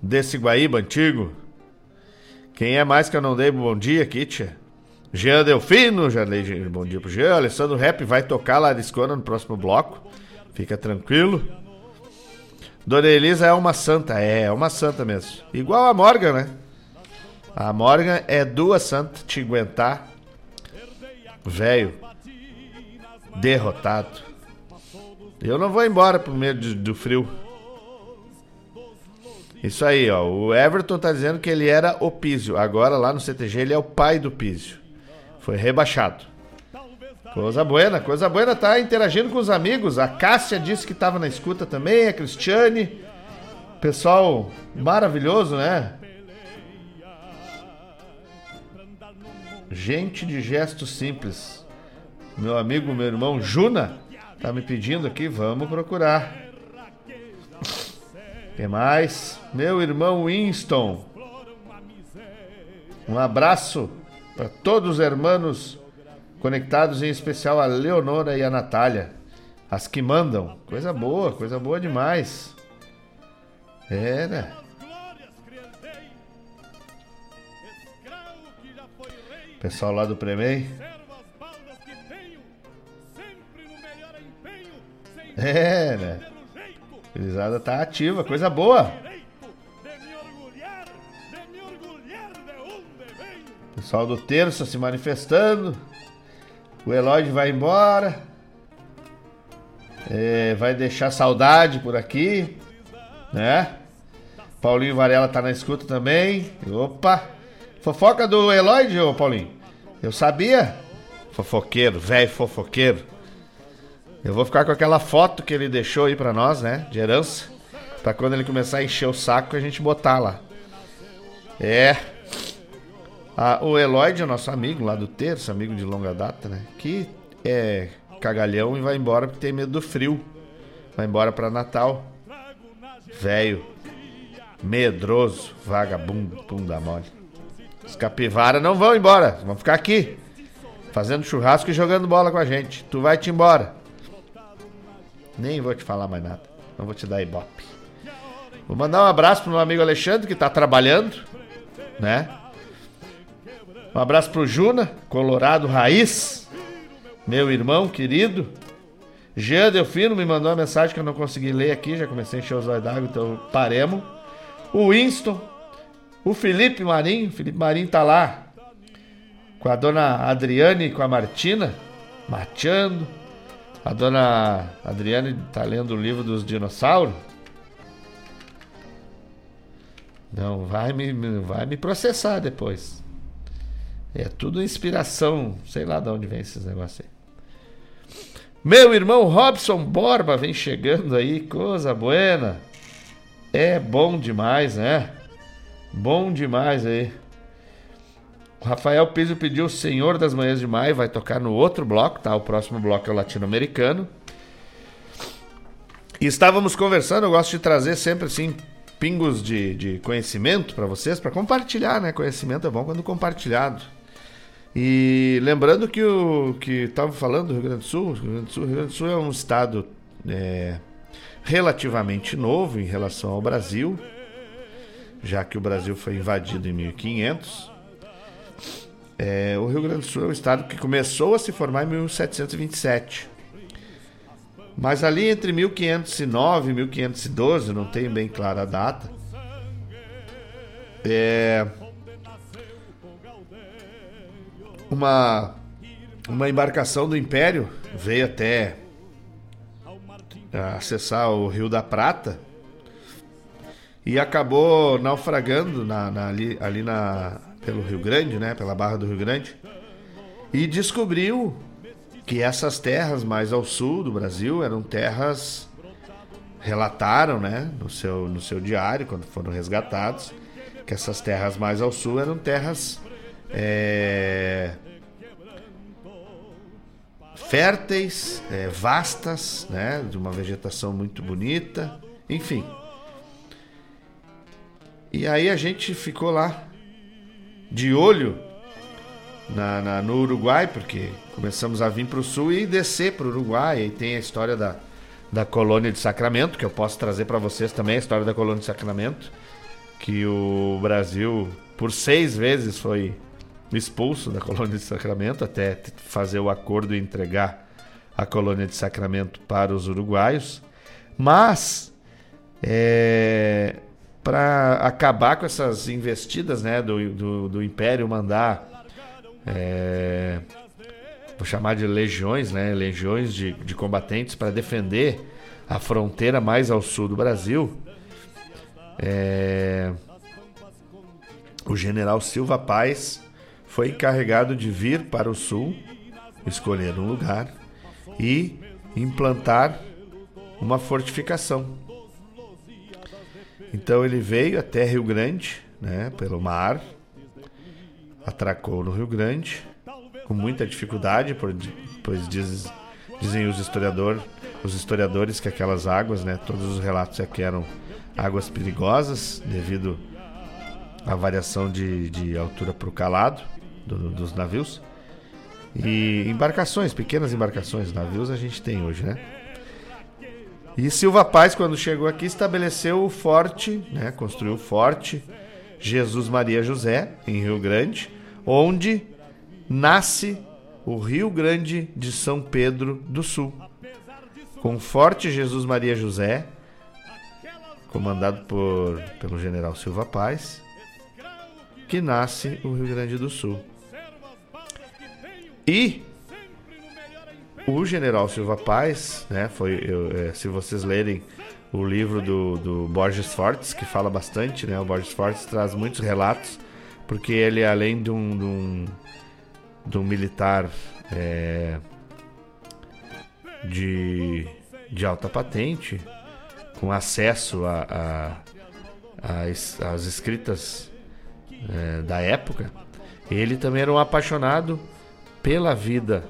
desse Guaíba antigo. Quem é mais que eu não dei bom dia aqui, tia? Jean Delfino, já dei bom dia pro Jean. Alessandro Rap vai tocar lá de Escona no próximo bloco. Fica tranquilo. Dona Elisa é uma santa, é, é uma santa mesmo. Igual a Morgan, né? A Morgan é duas santas te aguentar. Velho. Derrotado. Eu não vou embora por medo do frio. Isso aí, ó. O Everton tá dizendo que ele era o Písio. Agora lá no CTG ele é o pai do Písio. Foi rebaixado. Coisa buena, coisa buena. Tá interagindo com os amigos. A Cássia disse que tava na escuta também. A Cristiane. Pessoal maravilhoso, né? Gente de gesto simples. Meu amigo, meu irmão Juna tá me pedindo aqui. Vamos procurar. Quem mais? Meu irmão Winston. Um abraço para todos os hermanos conectados, em especial a Leonora e a Natália. As que mandam. Coisa boa, coisa boa demais. Né? Pessoal lá do Premei. É, né? Felizada tá ativa, coisa boa. Pessoal do Terça se manifestando. O Eloide vai embora. É, vai deixar saudade por aqui. Né? Paulinho Varela tá na escuta também. Opa! Fofoca do Eloide, ô Paulinho? Eu sabia. Fofoqueiro, velho fofoqueiro. Eu vou ficar com aquela foto que ele deixou aí pra nós, né? De herança. Pra quando ele começar a encher o saco, a gente botar lá. É. Ah, o Eloide é nosso amigo lá do terço, amigo de longa data, né? Que é cagalhão e vai embora porque tem medo do frio. Vai embora pra Natal. Velho. Medroso. Vagabundo. Punda mole. Os capivara não vão embora. Vão ficar aqui. Fazendo churrasco e jogando bola com a gente. Tu vai te embora. Nem vou te falar mais nada. Não vou te dar ibope. Vou mandar um abraço pro meu amigo Alexandre, que tá trabalhando, né? Um abraço pro Juna, Colorado Raiz, meu irmão querido. Jean Delfino me mandou uma mensagem que eu não consegui ler aqui, já comecei a encher os olhos d'água, então paremos. O Winston, o Felipe Marinho, Felipe Marinho tá lá com a dona Adriane e com a Martina, mateando. A dona Adriane tá lendo o livro dos dinossauros. Não vai me, vai me processar depois. É tudo inspiração, sei lá de onde vem esses negócios aí. Meu irmão Robson Borba vem chegando aí, coisa buena. É bom demais, né? Bom demais aí. O Rafael Piso pediu o Senhor das Manhãs de Maio, vai tocar no outro bloco, tá? O próximo bloco é o latino-americano. E estávamos conversando, eu gosto de trazer sempre assim pingos de, de conhecimento para vocês, para compartilhar, né? Conhecimento é bom quando compartilhado. E lembrando que o que estava falando do Rio Grande do Sul, Rio Grande do Sul, Rio Grande do Sul é um estado é, relativamente novo em relação ao Brasil, já que o Brasil foi invadido em 1500. É, o Rio Grande do Sul é um estado que começou a se formar em 1727. Mas ali entre 1509 e 1512, não tenho bem clara a data, é, uma, uma embarcação do Império veio até acessar o Rio da Prata e acabou naufragando na, na, ali, ali na, pelo Rio Grande, né, pela Barra do Rio Grande, e descobriu que essas terras mais ao sul do Brasil eram terras relataram, né, no seu no seu diário quando foram resgatados, que essas terras mais ao sul eram terras é, férteis, é, vastas, né, de uma vegetação muito bonita, enfim. E aí a gente ficou lá de olho na, na, no Uruguai, porque começamos a vir para o sul e descer para o Uruguai. E tem a história da, da colônia de Sacramento, que eu posso trazer para vocês também, a história da colônia de Sacramento, que o Brasil, por seis vezes, foi expulso da colônia de Sacramento até fazer o acordo e entregar a colônia de Sacramento para os uruguaios. Mas, é, para acabar com essas investidas né, do, do, do Império, mandar é, vou chamar de legiões, né? Legiões de, de combatentes para defender a fronteira mais ao sul do Brasil. É, o general Silva Paz foi encarregado de vir para o sul, escolher um lugar e implantar uma fortificação. Então ele veio até Rio Grande, né, pelo mar, atracou no Rio Grande com muita dificuldade, pois diz, dizem os historiadores, os historiadores que aquelas águas, né, todos os relatos aqui eram águas perigosas devido à variação de, de altura para o calado do, dos navios. E embarcações, pequenas embarcações, navios a gente tem hoje, né? E Silva Paz, quando chegou aqui, estabeleceu o forte, né? Construiu o forte Jesus Maria José, em Rio Grande, onde nasce o Rio Grande de São Pedro do Sul. Com forte Jesus Maria José, comandado por, pelo general Silva Paz, que nasce o Rio Grande do Sul. E o general Silva Paz, né, foi, eu, é, se vocês lerem o livro do, do Borges Fortes, que fala bastante, né, o Borges Fortes traz muitos relatos porque ele além de um, de um, de um militar é, de, de alta patente, com acesso a, a, a às escritas é, da época, ele também era um apaixonado pela vida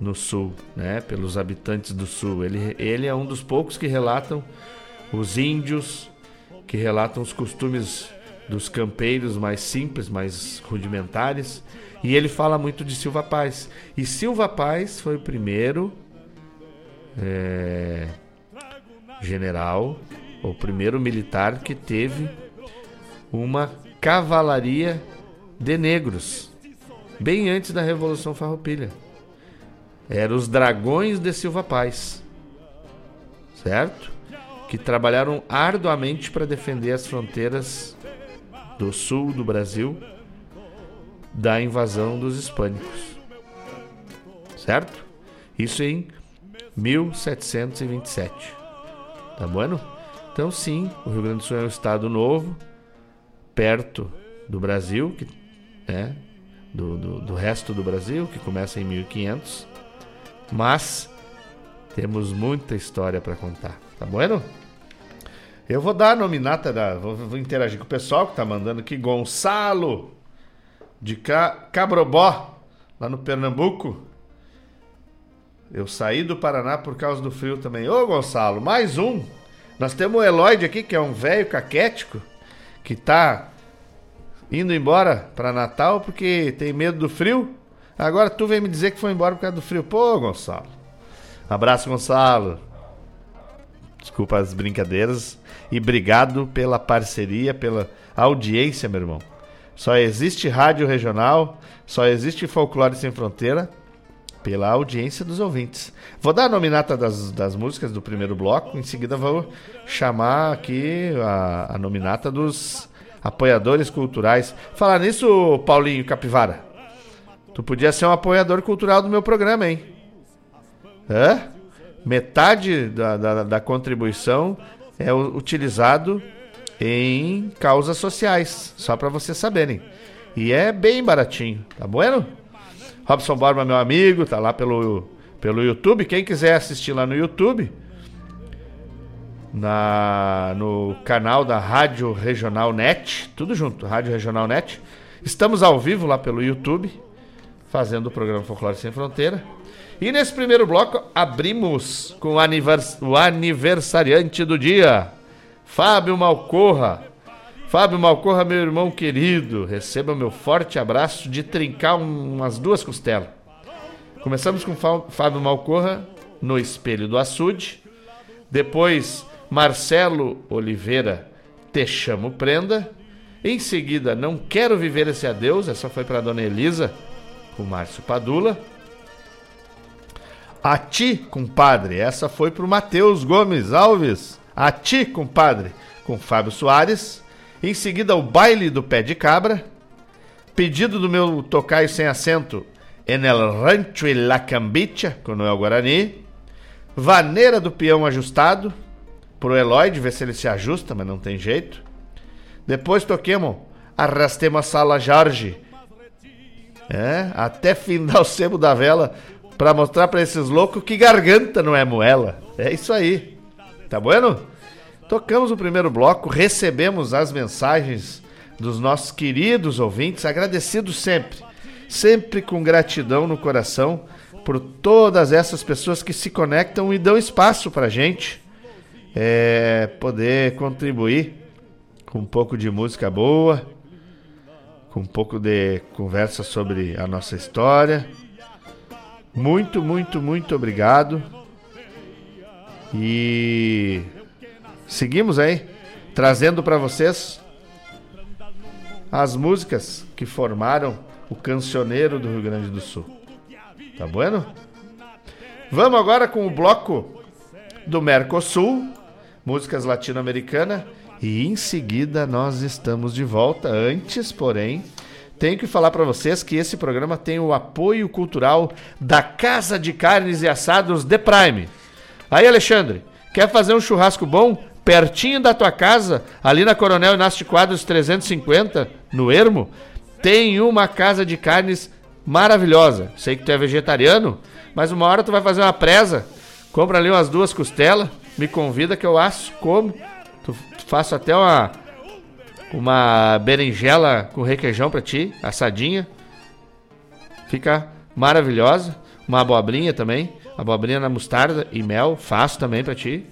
no sul, né, pelos habitantes do sul. Ele, ele é um dos poucos que relatam os índios, que relatam os costumes dos campeiros mais simples, mais rudimentares. E ele fala muito de Silva Paz. E Silva Paz foi o primeiro é, general, o primeiro militar que teve uma cavalaria de negros, bem antes da Revolução Farroupilha. Eram os dragões de Silva Paz, certo? Que trabalharam arduamente para defender as fronteiras do sul do Brasil da invasão dos hispânicos. Certo? Isso em 1727. Tá bom? Então, sim, o Rio Grande do Sul é um estado novo, perto do Brasil, que, né, do, do, do resto do Brasil, que começa em 1500, mas temos muita história para contar. Tá bom? Eu vou dar a nominata da. Vou, vou, interagir com o pessoal que tá mandando aqui. Gonçalo de Ca, Cabrobó, lá no Pernambuco. Eu saí do Paraná por causa do frio também. Ô Gonçalo, mais um. Nós temos o Eloide aqui, que é um velho caquético, que tá indo embora para Natal porque tem medo do frio. Agora tu vem me dizer que foi embora por causa do frio. Pô, Gonçalo. Abraço, Gonçalo. Desculpa as brincadeiras. E obrigado pela parceria, pela audiência, meu irmão. Só existe rádio regional, só existe folclore sem fronteira pela audiência dos ouvintes. Vou dar a nominata das, das músicas do primeiro bloco, em seguida vou chamar aqui a, a nominata dos apoiadores culturais. Falar nisso, Paulinho Capivara. Tu podia ser um apoiador cultural do meu programa, hein? Hã? Metade da, da, da contribuição é utilizado em causas sociais, só para vocês saberem. E é bem baratinho, tá bueno? Robson Borba, meu amigo, tá lá pelo, pelo YouTube. Quem quiser assistir lá no YouTube, na, no canal da Rádio Regional Net, tudo junto, Rádio Regional Net. Estamos ao vivo lá pelo YouTube. Fazendo o programa Folclore Sem Fronteira. E nesse primeiro bloco abrimos com o, anivers o aniversariante do dia, Fábio Malcorra. Fábio Malcorra, meu irmão querido, receba meu forte abraço de trincar um, umas duas costelas. Começamos com Fábio Malcorra no Espelho do Açude. Depois, Marcelo Oliveira, Te Chamo Prenda. Em seguida, Não Quero Viver Esse Adeus, essa foi para Dona Elisa, com Márcio Padula. A Ti, compadre, essa foi para o Matheus Gomes Alves. A Ti, compadre, com Fábio Soares. Em seguida, o Baile do Pé de Cabra. Pedido do meu tocaio sem acento, En el Rancho e la Cambicha, com Noel Guarani. Vaneira do Peão Ajustado, pro Eloide, ver se ele se ajusta, mas não tem jeito. Depois toquemos Arrastemos Sala Jorge. É, até findar o sebo da vela para mostrar para esses loucos que garganta não é moela. É isso aí. Tá bueno? Tocamos o primeiro bloco, recebemos as mensagens dos nossos queridos ouvintes, agradecidos sempre, sempre com gratidão no coração por todas essas pessoas que se conectam e dão espaço para gente é, poder contribuir com um pouco de música boa, com um pouco de conversa sobre a nossa história. Muito, muito, muito obrigado. E seguimos aí trazendo para vocês as músicas que formaram o cancioneiro do Rio Grande do Sul. Tá bueno? Vamos agora com o bloco do Mercosul, músicas latino-americana. E em seguida nós estamos de volta. Antes, porém, tenho que falar para vocês que esse programa tem o apoio cultural da Casa de Carnes e Assados The Prime. Aí, Alexandre, quer fazer um churrasco bom? Pertinho da tua casa, ali na Coronel Inácio Quadros 350, no Ermo, tem uma casa de carnes maravilhosa. Sei que tu é vegetariano, mas uma hora tu vai fazer uma presa, compra ali umas duas costelas, me convida que eu asso, como faço até uma uma berinjela com requeijão para ti, assadinha. Fica maravilhosa. Uma abobrinha também, abobrinha na mostarda e mel, faço também para ti.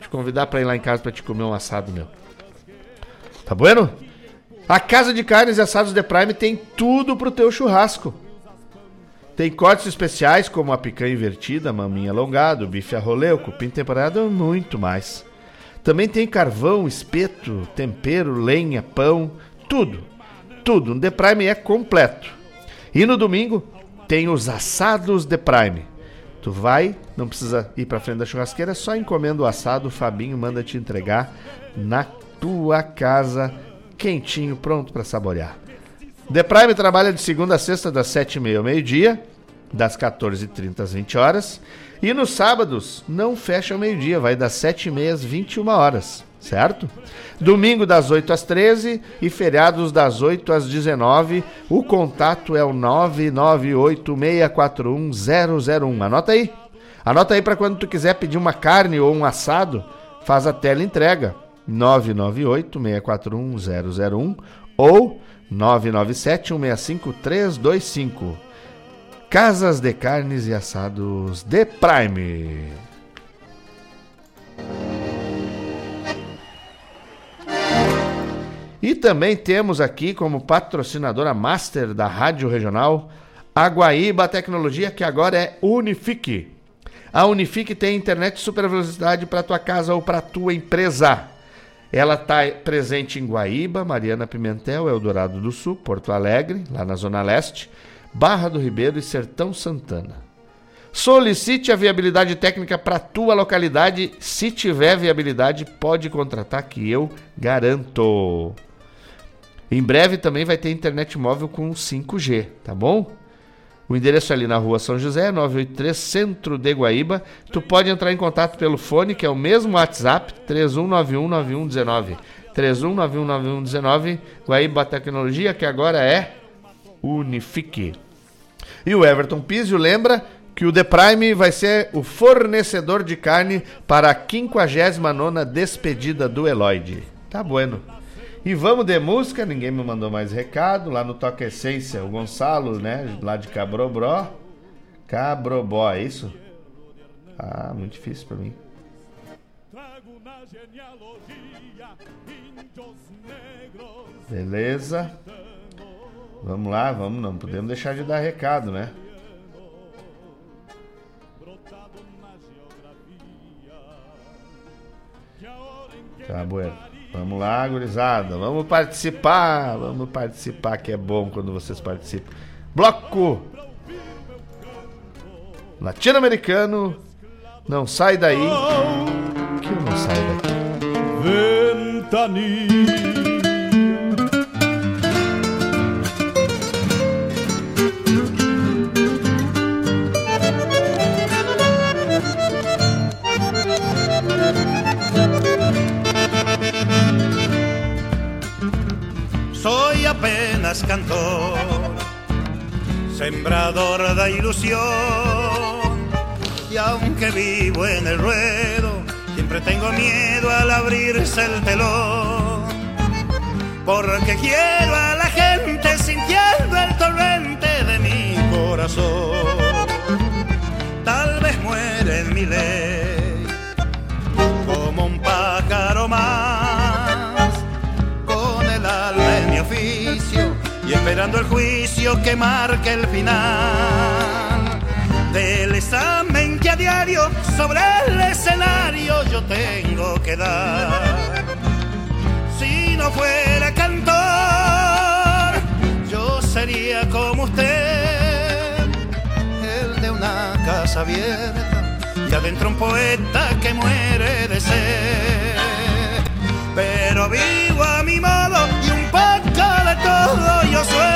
Te convidar para ir lá em casa para te comer um assado meu. Tá bueno? A Casa de Carnes e Assados de Prime tem tudo pro teu churrasco. Tem cortes especiais como a picanha invertida, maminha alongado, bife a rolê, cupim temperado e muito mais. Também tem carvão, espeto, tempero, lenha, pão, tudo. Tudo. No The Prime é completo. E no domingo tem os assados The Prime. Tu vai, não precisa ir para frente da churrasqueira, só encomenda o assado, o Fabinho manda te entregar na tua casa, quentinho, pronto para saborear. The Prime trabalha de segunda a sexta, das 7h30 ao meio-dia, das 14h30 às 20 horas e nos sábados não fecha ao meio-dia, vai das 7h30 às 21 horas, certo? Domingo das 8 às 13 e feriados das 8 às 19. O contato é o 998641001. Anota aí. Anota aí para quando tu quiser pedir uma carne ou um assado, faz a tela entrega. 998641001 ou 997 165 325. Casas de Carnes e Assados de Prime. E também temos aqui como patrocinadora master da Rádio Regional a Guaíba Tecnologia, que agora é Unifique. A Unifique tem internet super velocidade para tua casa ou para tua empresa. Ela está presente em Guaíba, Mariana Pimentel, Eldorado do Sul, Porto Alegre, lá na Zona Leste. Barra do Ribeiro e Sertão Santana. Solicite a viabilidade técnica para tua localidade. Se tiver viabilidade, pode contratar que eu garanto. Em breve também vai ter internet móvel com 5G, tá bom? O endereço é ali na rua São José, 983, centro de Guaíba. Tu pode entrar em contato pelo fone, que é o mesmo WhatsApp, 31919119. 31919119, Guaíba Tecnologia, que agora é Unifique. E o Everton Pizio lembra que o The Prime vai ser o fornecedor de carne para a 59 despedida do Eloide. Tá bueno. E vamos de música, ninguém me mandou mais recado. Lá no Toque Essência, o Gonçalo, né? Lá de Cabrobró. Cabrobó, é isso? Ah, muito difícil pra mim. Beleza. Vamos lá, vamos, não podemos deixar de dar recado, né? Tá, bueno. Vamos lá, gurizada. Vamos participar. Vamos participar, que é bom quando vocês participam. Bloco latino-americano. Não sai daí. Que eu não saio daqui. Ventania. Cantor, sembrador de ilusión. Y aunque vivo en el ruedo, siempre tengo miedo al abrirse el telón. Porque quiero a la gente sintiendo el torrente de mi corazón. Tal vez muere en mi ley, como un pájaro más, esperando el juicio que marque el final del examen que a diario sobre el escenario yo tengo que dar. Si no fuera cantor, yo sería como usted, el de una casa abierta y adentro un poeta que muere de sed. Pero vivo a mi modo todo yo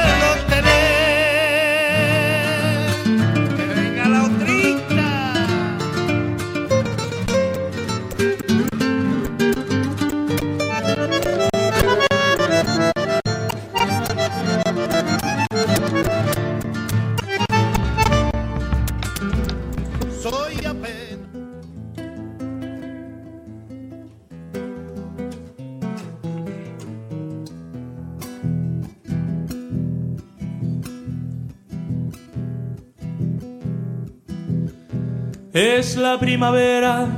Es la primavera,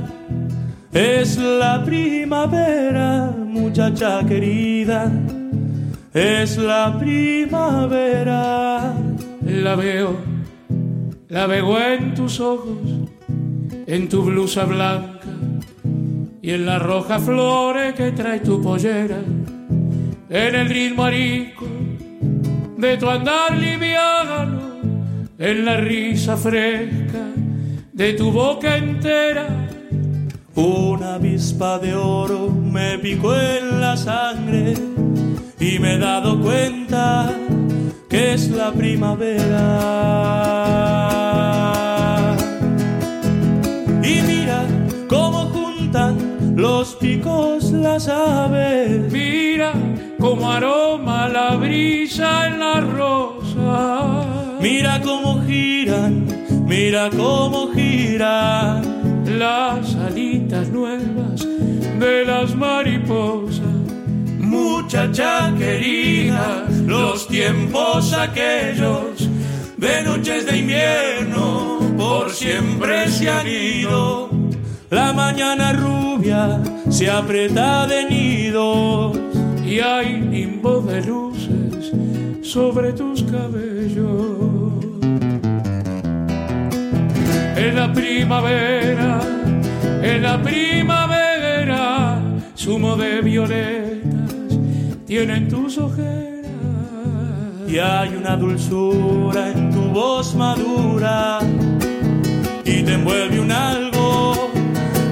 es la primavera, muchacha querida. Es la primavera. La veo, la veo en tus ojos, en tu blusa blanca y en las rojas flores que trae tu pollera. En el ritmo arico de tu andar liviano, en la risa fresca de tu boca entera. Una avispa de oro me picó en la sangre y me he dado cuenta que es la primavera. Y mira cómo juntan los picos las aves. Mira cómo aroma la brisa en la rosa. Mira cómo giran, mira cómo giran las alitas nuevas de las mariposas. Muchacha querida, los tiempos aquellos de noches de invierno por siempre se han ido. La mañana rubia se aprieta de nidos y hay limbo de luces sobre tus cabellos. En la primavera, en la primavera, zumo de violetas tienen tus ojeras. Y hay una dulzura en tu voz madura y te envuelve un algo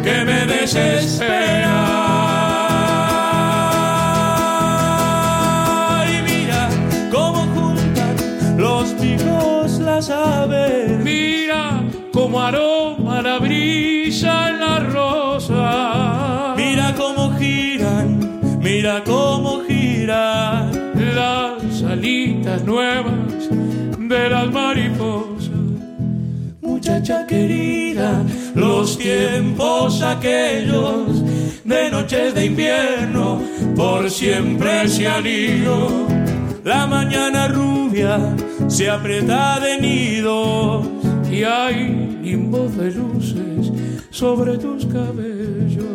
que me desespera. Cómo aroma la brisa en la rosa. Mira cómo giran, mira cómo giran las alitas nuevas de las mariposas. Muchacha querida, los tiempos aquellos de noches de invierno por siempre se han ido. La mañana rubia se aprieta de nidos y hay limbos de luces sobre tus cabellos.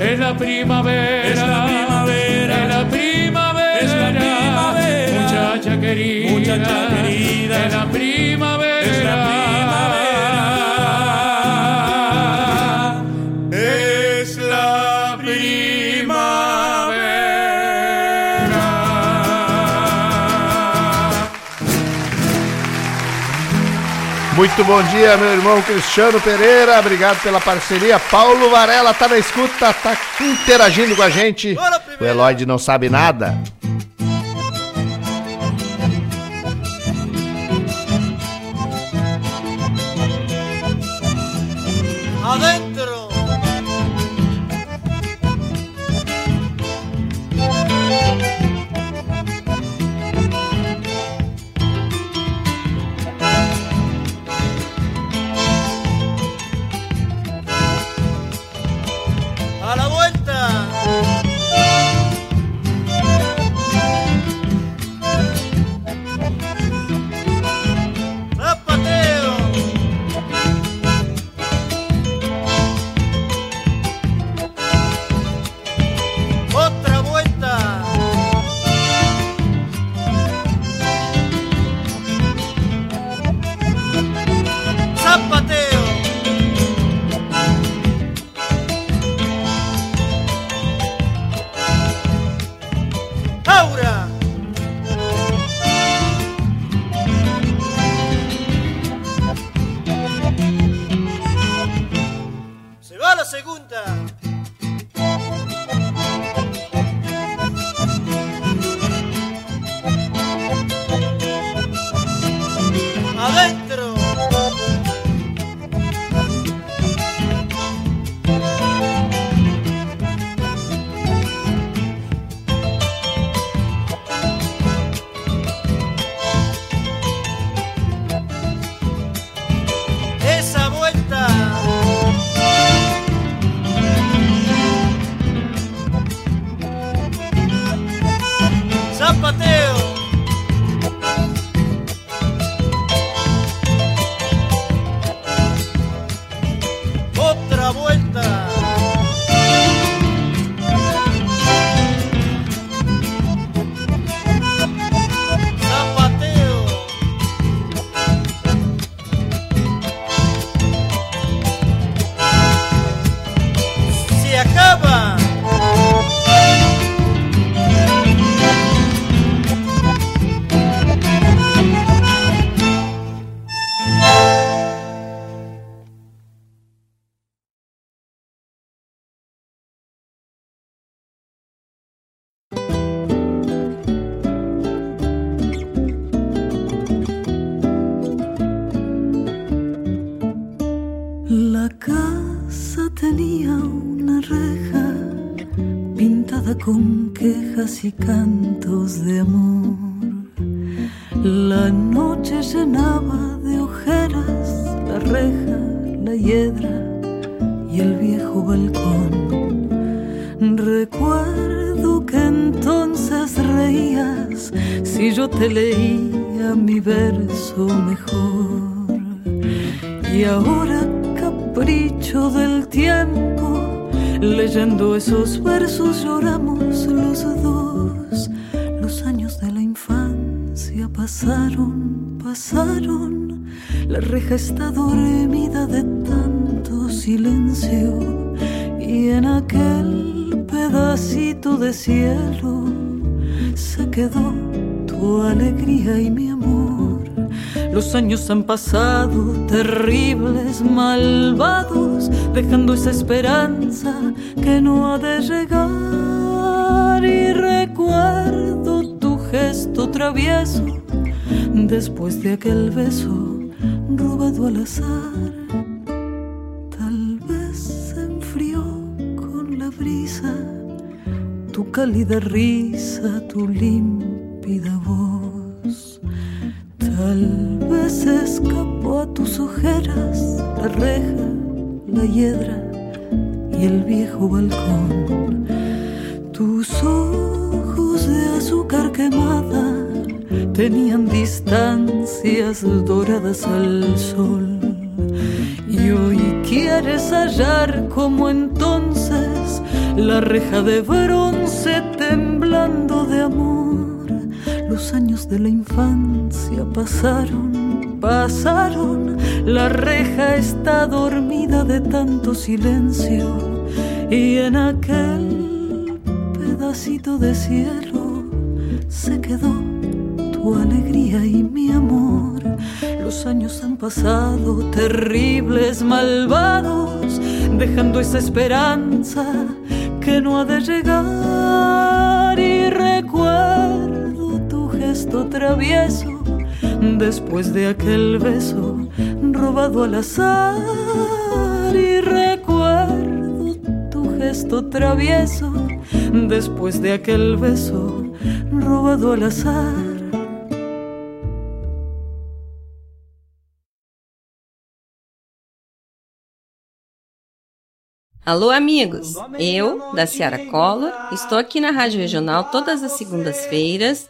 Es la primavera, Es la primavera. es la primavera, Es la primavera. muchacha querida, Muchacha querida. es la primavera, Muito bom dia, meu irmão Cristiano Pereira. Obrigado pela parceria. Paulo Varela tá na escuta, tá interagindo com a gente. O Eloide não sabe nada. Adentro. Y cantos de amor. La noche llenaba de ojeras la reja, la hiedra y el viejo balcón. Recuerdo que entonces reías si yo te leía mi verso mejor. Esos versos lloramos los dos. Los años de la infancia pasaron, pasaron. La reja está dormida de tanto silencio y en aquel pedacito de cielo se quedó tu alegría y mi amor. Los años han pasado, terribles, malvados, dejando esa esperanza que no ha de llegar. Y recuerdo tu gesto travieso después de aquel beso robado al azar. Tal vez se enfrió con la brisa tu cálida risa, tu límpida voz. Tal vez escapó a tus ojeras la reja, la hiedra el viejo balcón. Tus ojos de azúcar quemada tenían distancias doradas al sol. Y hoy quieres hallar como entonces la reja de bronce temblando de amor. Los años de la infancia pasaron, pasaron, la reja está dormida de tanto silencio y en aquel pedacito de cielo se quedó tu alegría y mi amor. Los años han pasado, terribles, malvados, dejando esa esperanza que no ha de llegar. Y recuerdo tu gesto travieso después de aquel beso robado al azar. Y recuerdo tu gesto travieso después de aquel beso robado al azar. Alô, amigos! Eu, da Ciara Collor, estou aqui na Rádio Regional todas as segundas-feiras,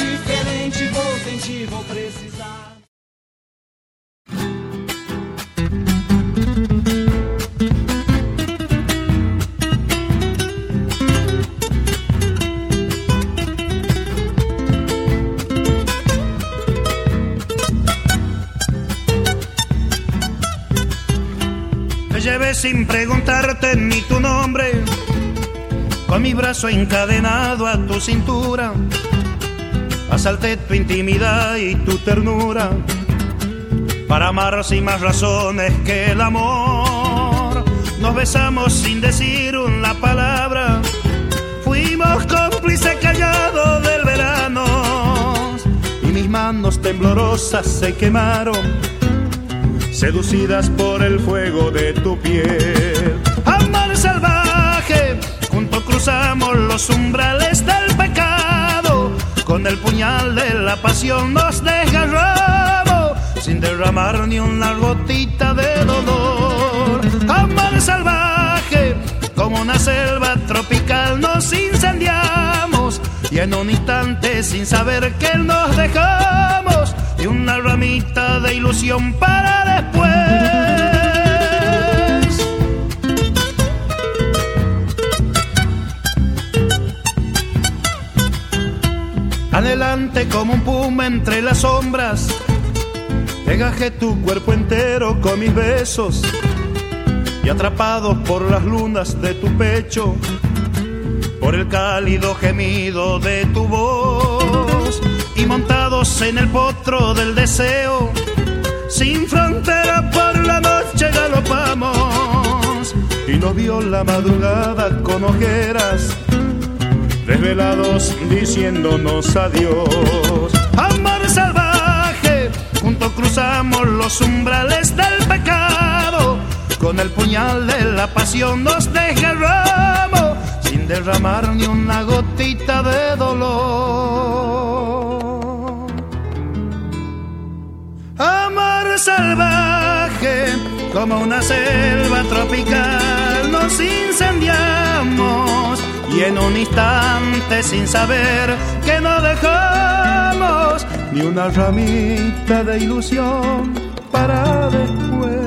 Diferente vou sentir, vou precisar. Llevé sin preguntarte ni tu nombre, con mi brazo encadenado a tu cintura. Asalté tu intimidad y tu ternura para amar sin más razones que el amor. Nos besamos sin decir una palabra, fuimos cómplices callados del verano y mis manos temblorosas se quemaron seducidas por el fuego de tu piel. Amor salvaje, juntos cruzamos los umbrales del pecado, con el puñal de la pasión nos desgarramos, sin derramar ni una gotita de dolor. Amor salvaje, como una selva tropical nos incendiamos, y en un instante sin saber que nos dejamos, y una ramita de ilusión para después. Adelante como un puma entre las sombras, Degajé tu cuerpo entero con mis besos. Y atrapados por las lunas de tu pecho, por el cálido gemido de tu voz. Y montados en el potro del deseo, sin frontera por la noche galopamos. Y nos vio la madrugada con ojeras, desvelados diciéndonos adiós. Amor salvaje, juntos cruzamos los umbrales del pecado, con el puñal de la pasión nos desgarramos, sin derramar ni una gotita de dolor. Amor salvaje, como una selva tropical, nos incendiamos y en un instante sin saber que no dejamos ni una ramita de ilusión para después.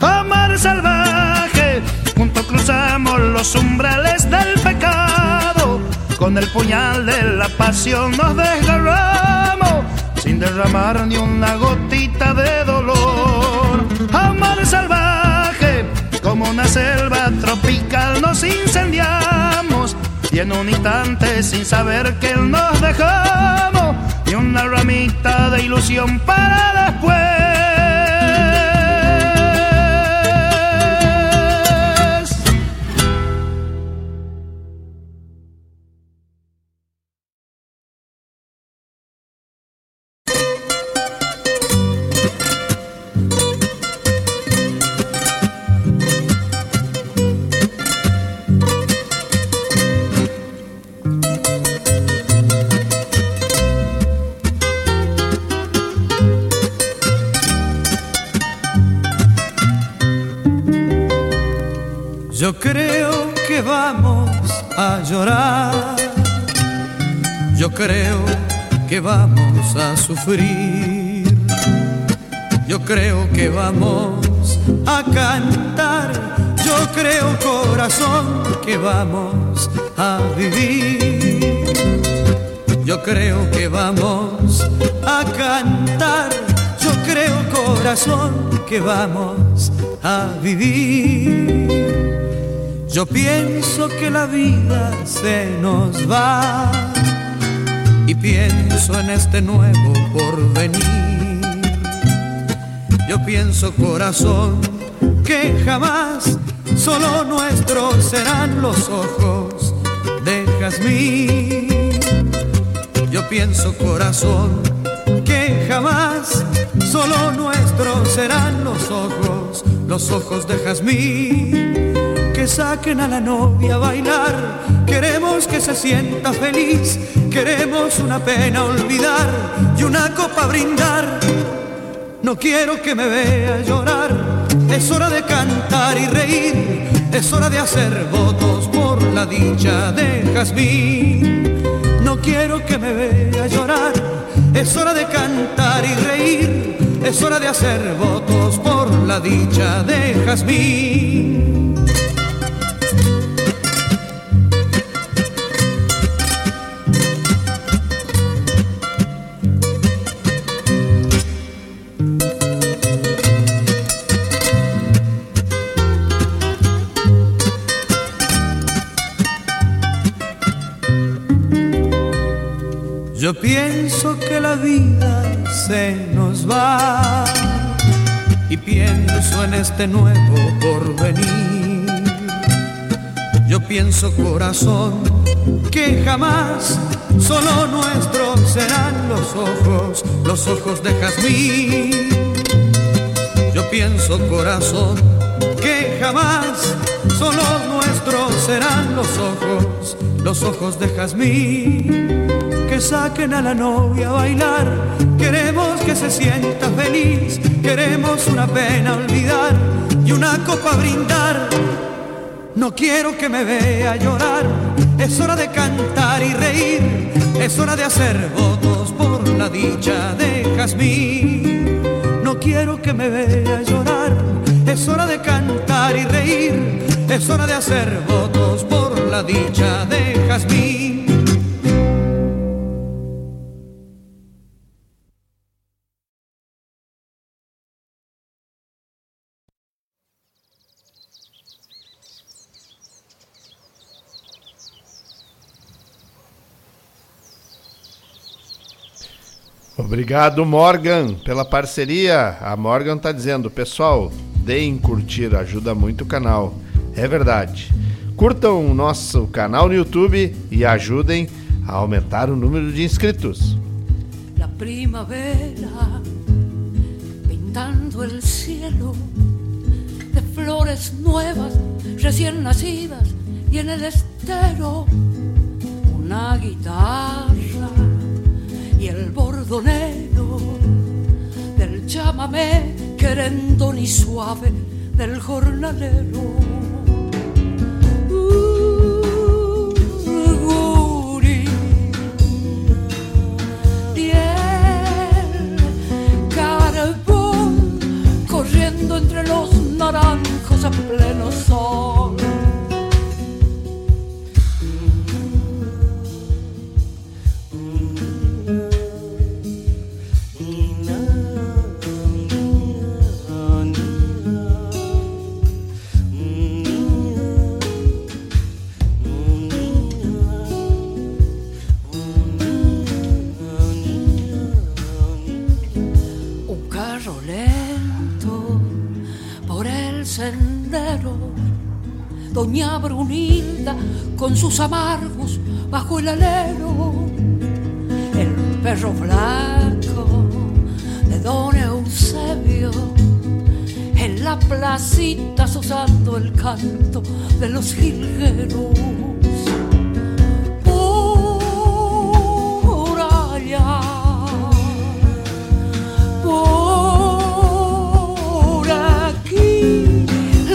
Amor salvaje, juntos cruzamos los umbrales del pecado, con el puñal de la pasión nos desgarramos, sin derramar ni una gotita de dolor. Amor salvaje, como una selva tropical nos incendiamos, y en un instante sin saber que nos dejamos, ni una ramita de ilusión para después. A llorar. Yo creo que vamos a sufrir. Yo creo que vamos a cantar. Yo creo corazón que vamos a vivir. Yo creo que vamos a cantar. Yo creo corazón que vamos a vivir. Yo pienso que la vida se nos va y pienso en este nuevo porvenir. Yo pienso corazón que jamás solo nuestros serán los ojos de jazmín. Yo pienso corazón que jamás solo nuestros serán los ojos, los ojos de jazmín que saquen a la novia a bailar. Queremos que se sienta feliz, queremos una pena olvidar y una copa brindar. No quiero que me vea llorar, es hora de cantar y reír, es hora de hacer votos por la dicha de Jazmín. No quiero que me vea llorar, es hora de cantar y reír, es hora de hacer votos por la dicha de Jazmín. Este nuevo porvenir. Yo pienso corazón que jamás solo nuestros serán los ojos, los ojos de jazmín. Yo pienso corazón que jamás solo nuestros serán los ojos, los ojos de jazmín que saquen a la novia a bailar. Que se sienta feliz, queremos una pena olvidar y una copa brindar. No quiero que me vea llorar, es hora de cantar y reír, es hora de hacer votos por la dicha de jazmín. No quiero que me vea llorar, es hora de cantar y reír, es hora de hacer votos por la dicha de jazmín. Obrigado, Morgan, pela parceria. A Morgan tá dizendo, pessoal, deem curtir, ajuda muito o canal. É verdade. Curtam o nosso canal no YouTube e ajudem a aumentar o número de inscritos. La primavera pintando el cielo de flores nuevas recién nacidas y en el estero una guitarra y el bordonero del chamamé querendo ni suave del jornalero. Uh, guri, y carbón corriendo entre los naranjos a pleno sol. Con sus amargos bajo el alero. El perro blanco de don Eusebio en la placita usando el canto de los jilgueros. Por allá por aquí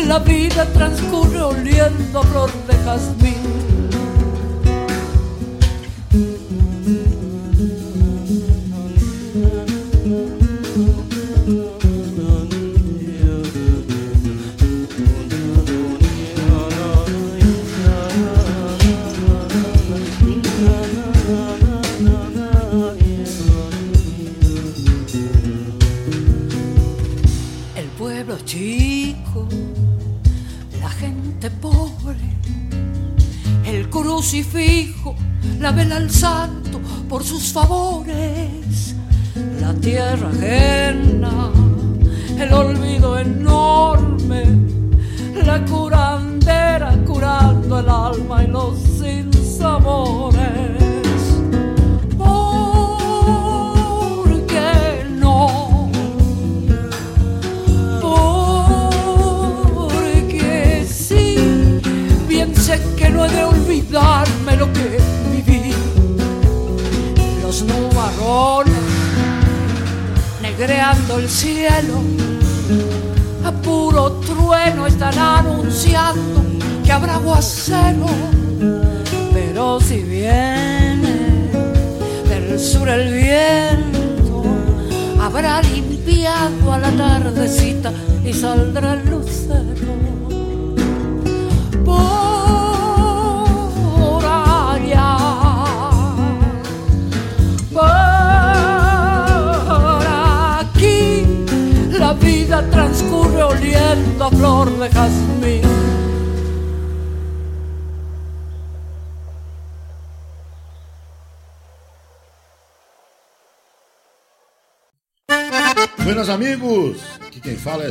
la vida transcurre oliendo a flor de jazmín.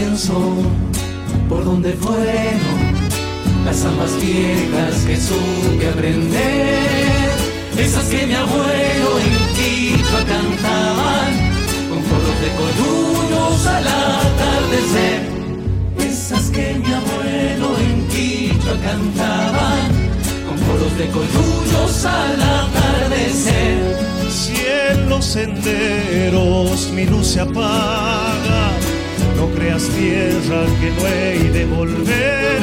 Pienso por dónde fueron las zambas viejas que supe aprender, esas que mi abuelo en Quito cantaban con coros de colullos al atardecer, esas que mi abuelo en Quito cantaban con coros de colullos al atardecer. Si en senderos mi luz se apaga, creas tierra que no he de volver,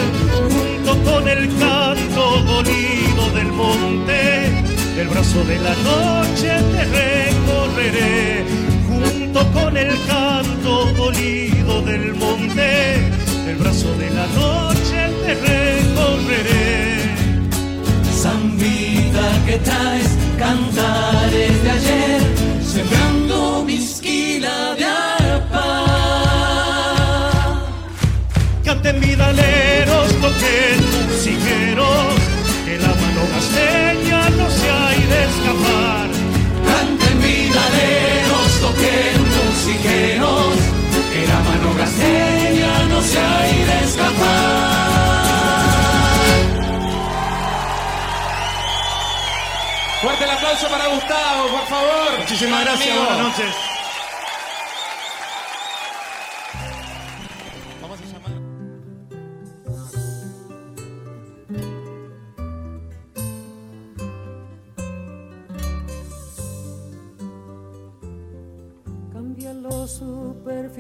junto con el canto dolido del monte, el brazo de la noche te recorreré, junto con el canto dolido del monte, el brazo de la noche te recorreré. Zambita que traes cantares de ayer, sembrando mi esquila de arpa. Canten vidaleros, toquen musiqueros, que la mano gasteña no se ha de escapar. Canten vidaleros, toquen musiqueros, que la mano gasteña no se ha de escapar. Fuerte el aplauso para Gustavo, por favor. Muchísimas gracias, Amigo. buenas noches.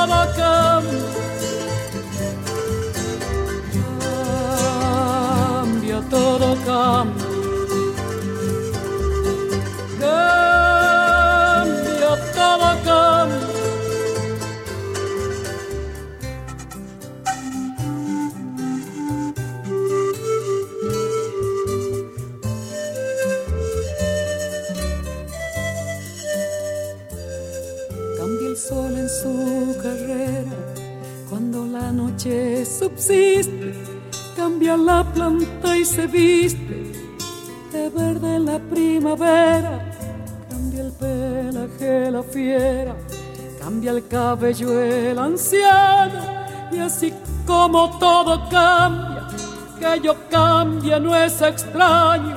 Cambia todo cambia. Cambia todo cambia. Cambia Cambia la planta y se viste de verde la primavera. Cambia el pelaje la fiera. Cambia el cabello el anciano y así como todo cambia, que yo cambie no es extraño.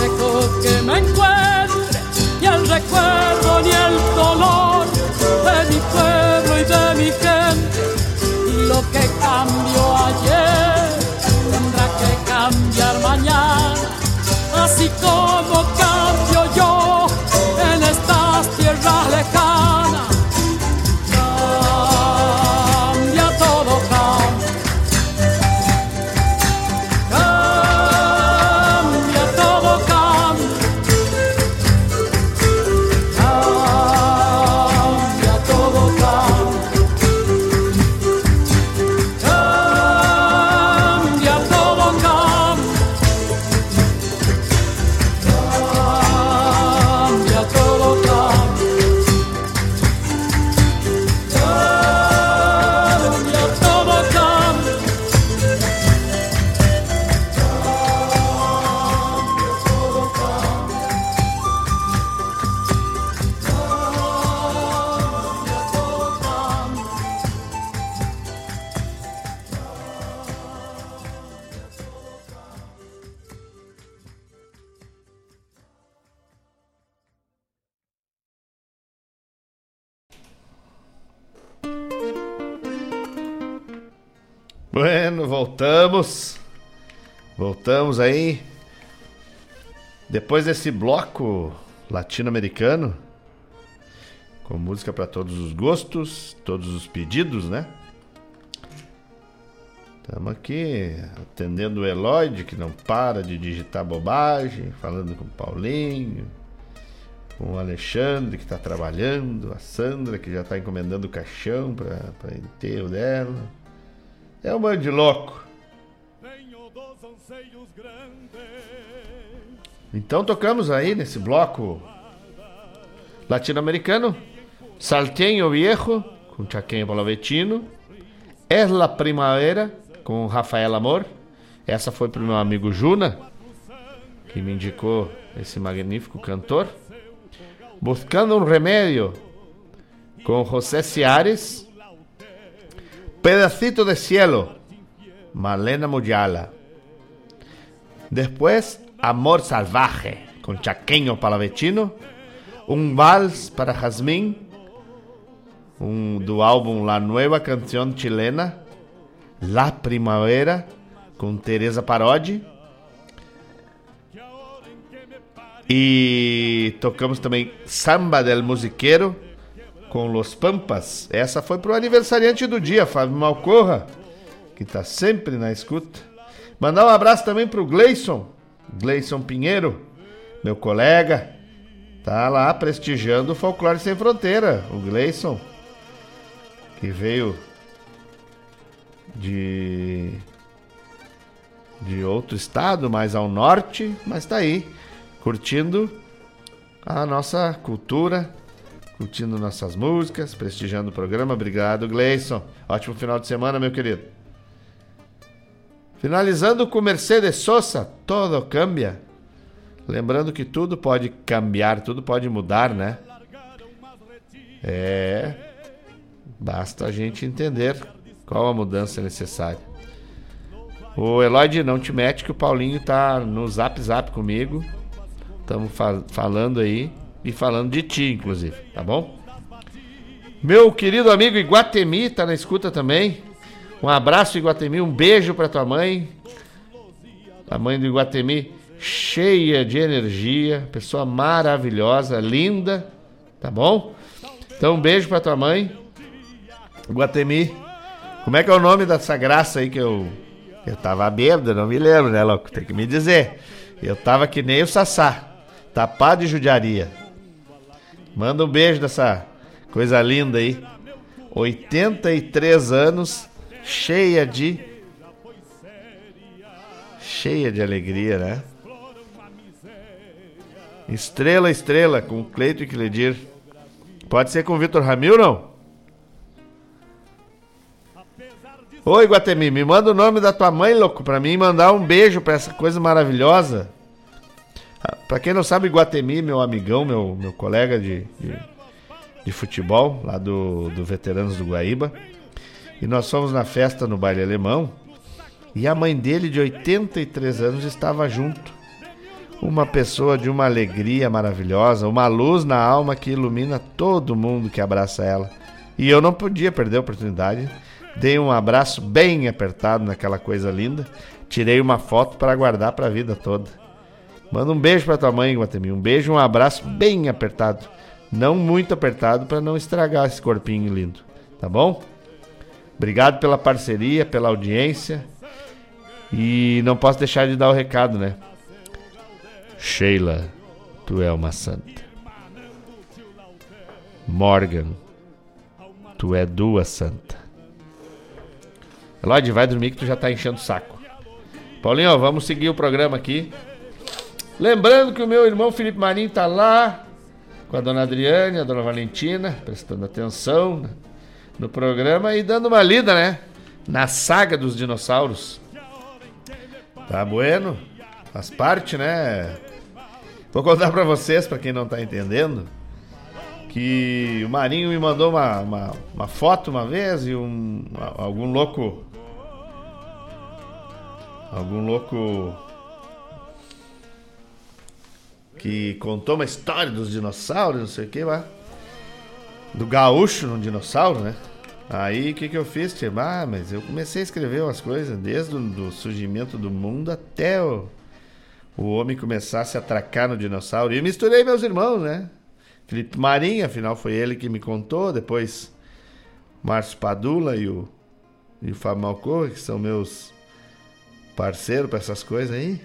Lejos que me encuentre, ni el recuerdo ni el dolor de mi pueblo y de mi gente. Y lo que cambió ayer tendrá que cambiar mañana, así como cambio yo en estas tierras lejanas. Depois desse bloco latino-americano, com música para todos os gostos, todos os pedidos, né? Estamos aqui atendendo o Eloide, que não para de digitar bobagem, falando com o Paulinho, com o Alexandre, que está trabalhando, a Sandra, que já está encomendando o caixão para enterro dela. É um bando de louco. Então tocamos aí nesse bloco latino-americano Salteño Viejo com Chaqueño Palavetino Es la Primavera com Rafael Amor. Essa foi pro meu amigo Juna que me indicou esse magnífico cantor. Buscando um Remédio com José Ciares Pedacito de Cielo Marlena Muyala Después, Amor Salvaje, con Chaqueño Palavecino. Un vals para Jazmín, un, do álbum La Nueva Canción Chilena. La Primavera, com Teresa Parodi. E tocamos também Samba del Musiqueiro, com Los Pampas. Essa foi pro aniversariante do dia, Fábio Malcorra, que tá sempre na escuta. Mandar um abraço também pro Gleison, Gleison Pinheiro, meu colega, tá lá prestigiando o Folclore Sem Fronteira, o Gleison, que veio de de outro estado, mais ao norte, mas tá aí, curtindo a nossa cultura, curtindo nossas músicas, prestigiando o programa. Obrigado, Gleison. Ótimo final de semana, meu querido. Finalizando com Mercedes Sosa, todo cambia. Lembrando que tudo pode cambiar, tudo pode mudar, né? É. Basta a gente entender qual a mudança necessária. O Eloyd não te mete que o Paulinho tá no zap zap comigo. Estamos fa falando aí e falando de ti, inclusive, tá bom? Meu querido amigo Iguatemi tá na escuta também. Um abraço, Iguatemi. Um beijo pra tua mãe. A mãe do Iguatemi, cheia de energia, pessoa maravilhosa, linda, tá bom? Então, um beijo pra tua mãe. Iguatemi. Como é que é o nome dessa graça aí que eu. Eu tava bêbado, não me lembro, né, louco? Tem que me dizer. Eu tava que nem o Sassá, tapado de judiaria. Manda um beijo dessa coisa linda aí. 83 anos, cheia de. Cheia de alegria, né? Estrela, estrela, com Cleito e Cledir. Pode ser com Vitor Ramil, não? Oi, Guatemi, me manda o nome da tua mãe, louco, pra mim mandar um beijo pra essa coisa maravilhosa. Ah, Pra quem não sabe, Guatemi, meu amigão, meu, meu colega de, de, de futebol, lá do, do Veteranos do Guaíba. E nós fomos na festa no baile alemão. E a mãe dele, de 83 anos, estava junto. Uma pessoa de uma alegria maravilhosa, uma luz na alma que ilumina todo mundo que abraça ela. E eu não podia perder a oportunidade. Dei um abraço bem apertado naquela coisa linda. Tirei uma foto para guardar para a vida toda. Manda um beijo para tua mãe, Guatemi. Um beijo, um abraço bem apertado. Não muito apertado para não estragar esse corpinho lindo, tá bom? Obrigado pela parceria, pela audiência. E não posso deixar de dar o recado, né? Sheila, tu é uma santa. Morgan, tu é duas santa. Lloyd, vai dormir que tu já tá enchendo o saco. Paulinho, vamos seguir o programa aqui. Lembrando que o meu irmão Felipe Marinho tá lá com a dona Adriane, a dona Valentina, prestando atenção no programa e dando uma lida, né? Na saga dos dinossauros. Tá bueno? Faz parte, né? Vou contar pra vocês, pra quem não tá entendendo, que o Marinho me mandou uma, uma, uma foto uma vez e um, algum louco. Algum louco que contou uma história dos dinossauros, não sei o que lá. Do gaúcho num dinossauro, né? Aí o que, que eu fiz? Tipo, ah, mas eu comecei a escrever umas coisas desde o surgimento do mundo até o, o homem começar a se atracar no dinossauro. E misturei meus irmãos, né? Felipe Marinho, afinal foi ele que me contou. Depois Márcio Padula e o, e o Fábio Malcorra, que são meus parceiros para essas coisas aí.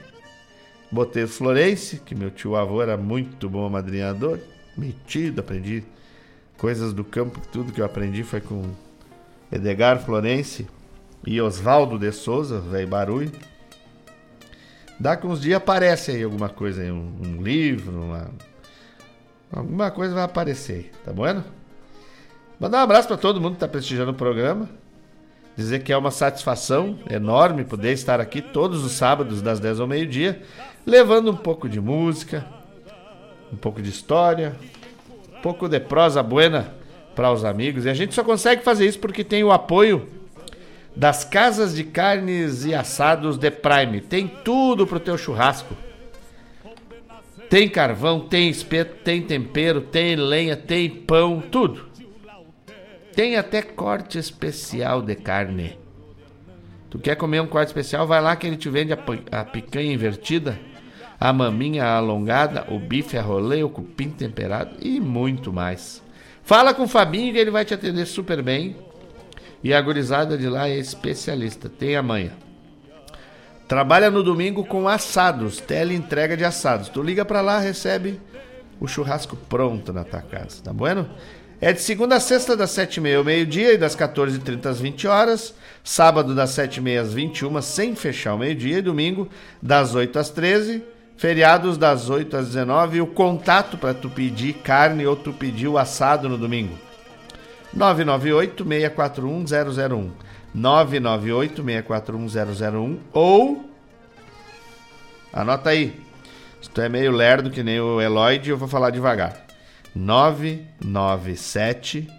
Botei o Florense, que meu tio avô era muito bom amadrinhador. Metido, aprendi coisas do campo, tudo que eu aprendi foi com Edgar Florense e Oswaldo de Souza, velho barulho. Dá que uns dias aparece aí alguma coisa aí, um, um livro, uma, alguma coisa vai aparecer, tá bueno? Mandar um abraço para todo mundo que tá prestigiando o programa. Dizer que é uma satisfação enorme poder estar aqui todos os sábados, das 10 ao meio-dia, levando um pouco de música, um pouco de história, pouco de prosa buena para os amigos. E a gente só consegue fazer isso porque tem o apoio das casas de carnes e assados de Prime. Tem tudo pro teu churrasco. Tem carvão, tem espeto, tem tempero, tem lenha, tem pão, tudo. Tem até corte especial de carne. Tu quer comer um corte especial? Vai lá que ele te vende a, a picanha invertida, a maminha alongada, o bife a rolê, o cupim temperado e muito mais. Fala com o Fabinho que ele vai te atender super bem. E a gurizada de lá é especialista, tem a manha. Trabalha no domingo com assados, tele entrega de assados. Tu liga pra lá, recebe o churrasco pronto na tua casa, tá bueno? É de segunda a sexta, das 7h30 ao meio-dia e das 14h30 às 20 horas. Sábado, das 7h30 às 21 sem fechar ao meio-dia. E domingo, das 8 às 13 Feriados, das 8 às 19 E o contato para tu pedir carne ou tu pedir o assado no domingo. 998-641-001. 998-641-001. Ou. Anota aí. Se tu é meio lerdo que nem o Eloyd, eu vou falar devagar. 997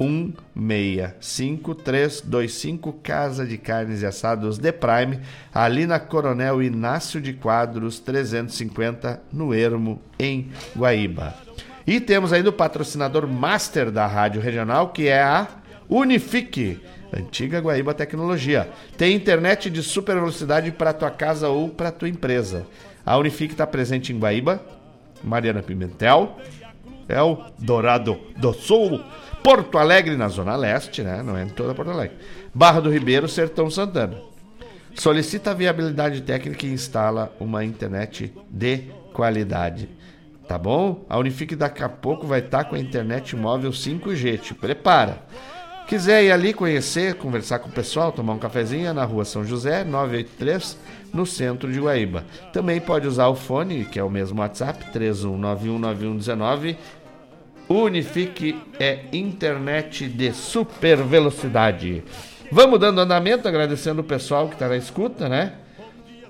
165-325 Casa de Carnes e Assados de Prime, ali na Coronel Inácio de Quadros 350, no Ermo, em Guaíba. E temos ainda o patrocinador master da Rádio Regional, que é a Unifique, antiga Guaíba Tecnologia. Tem internet de super velocidade para tua casa ou para tua empresa. A Unifique está presente em Guaíba, Mariana Pimentel, é o Dourado do Sul, Porto Alegre na Zona Leste, né? Não é em toda Porto Alegre. Barra do Ribeiro, Sertão Santana. Solicita a viabilidade técnica e instala uma internet de qualidade. Tá bom? A Unifique daqui a pouco vai estar com a internet móvel 5G. Te prepara. Quiser ir ali conhecer, conversar com o pessoal, tomar um cafezinho, é na rua São José, 983, no centro de Guaíba. Também pode usar o fone, que é o mesmo WhatsApp, 31919119. Unifique é internet de super velocidade. Vamos dando andamento, agradecendo o pessoal que está na escuta, né?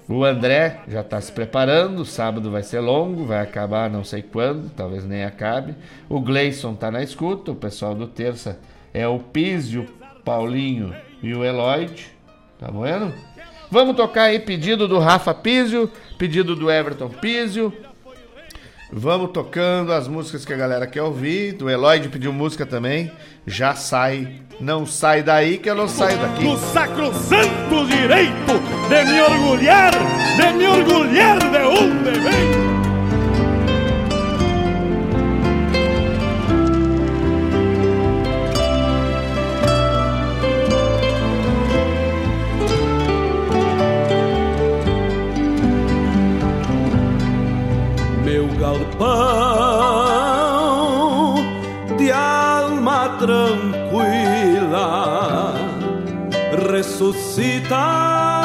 O André já está se preparando, sábado vai ser longo, vai acabar não sei quando, talvez nem acabe. O Gleison está na escuta, o pessoal do Terça é o Písio, Paulinho e o Eloide, tá vendo? Vamos tocar aí pedido do Rafa Písio, pedido do Everton Písio. Vamos tocando as músicas que a galera quer ouvir. Do Eloide pediu música também. Já sai, não sai daí que eu não saio daqui. No sacrosanto direito de me orgulhar, de me orgulhar de onde venho. Ressuscita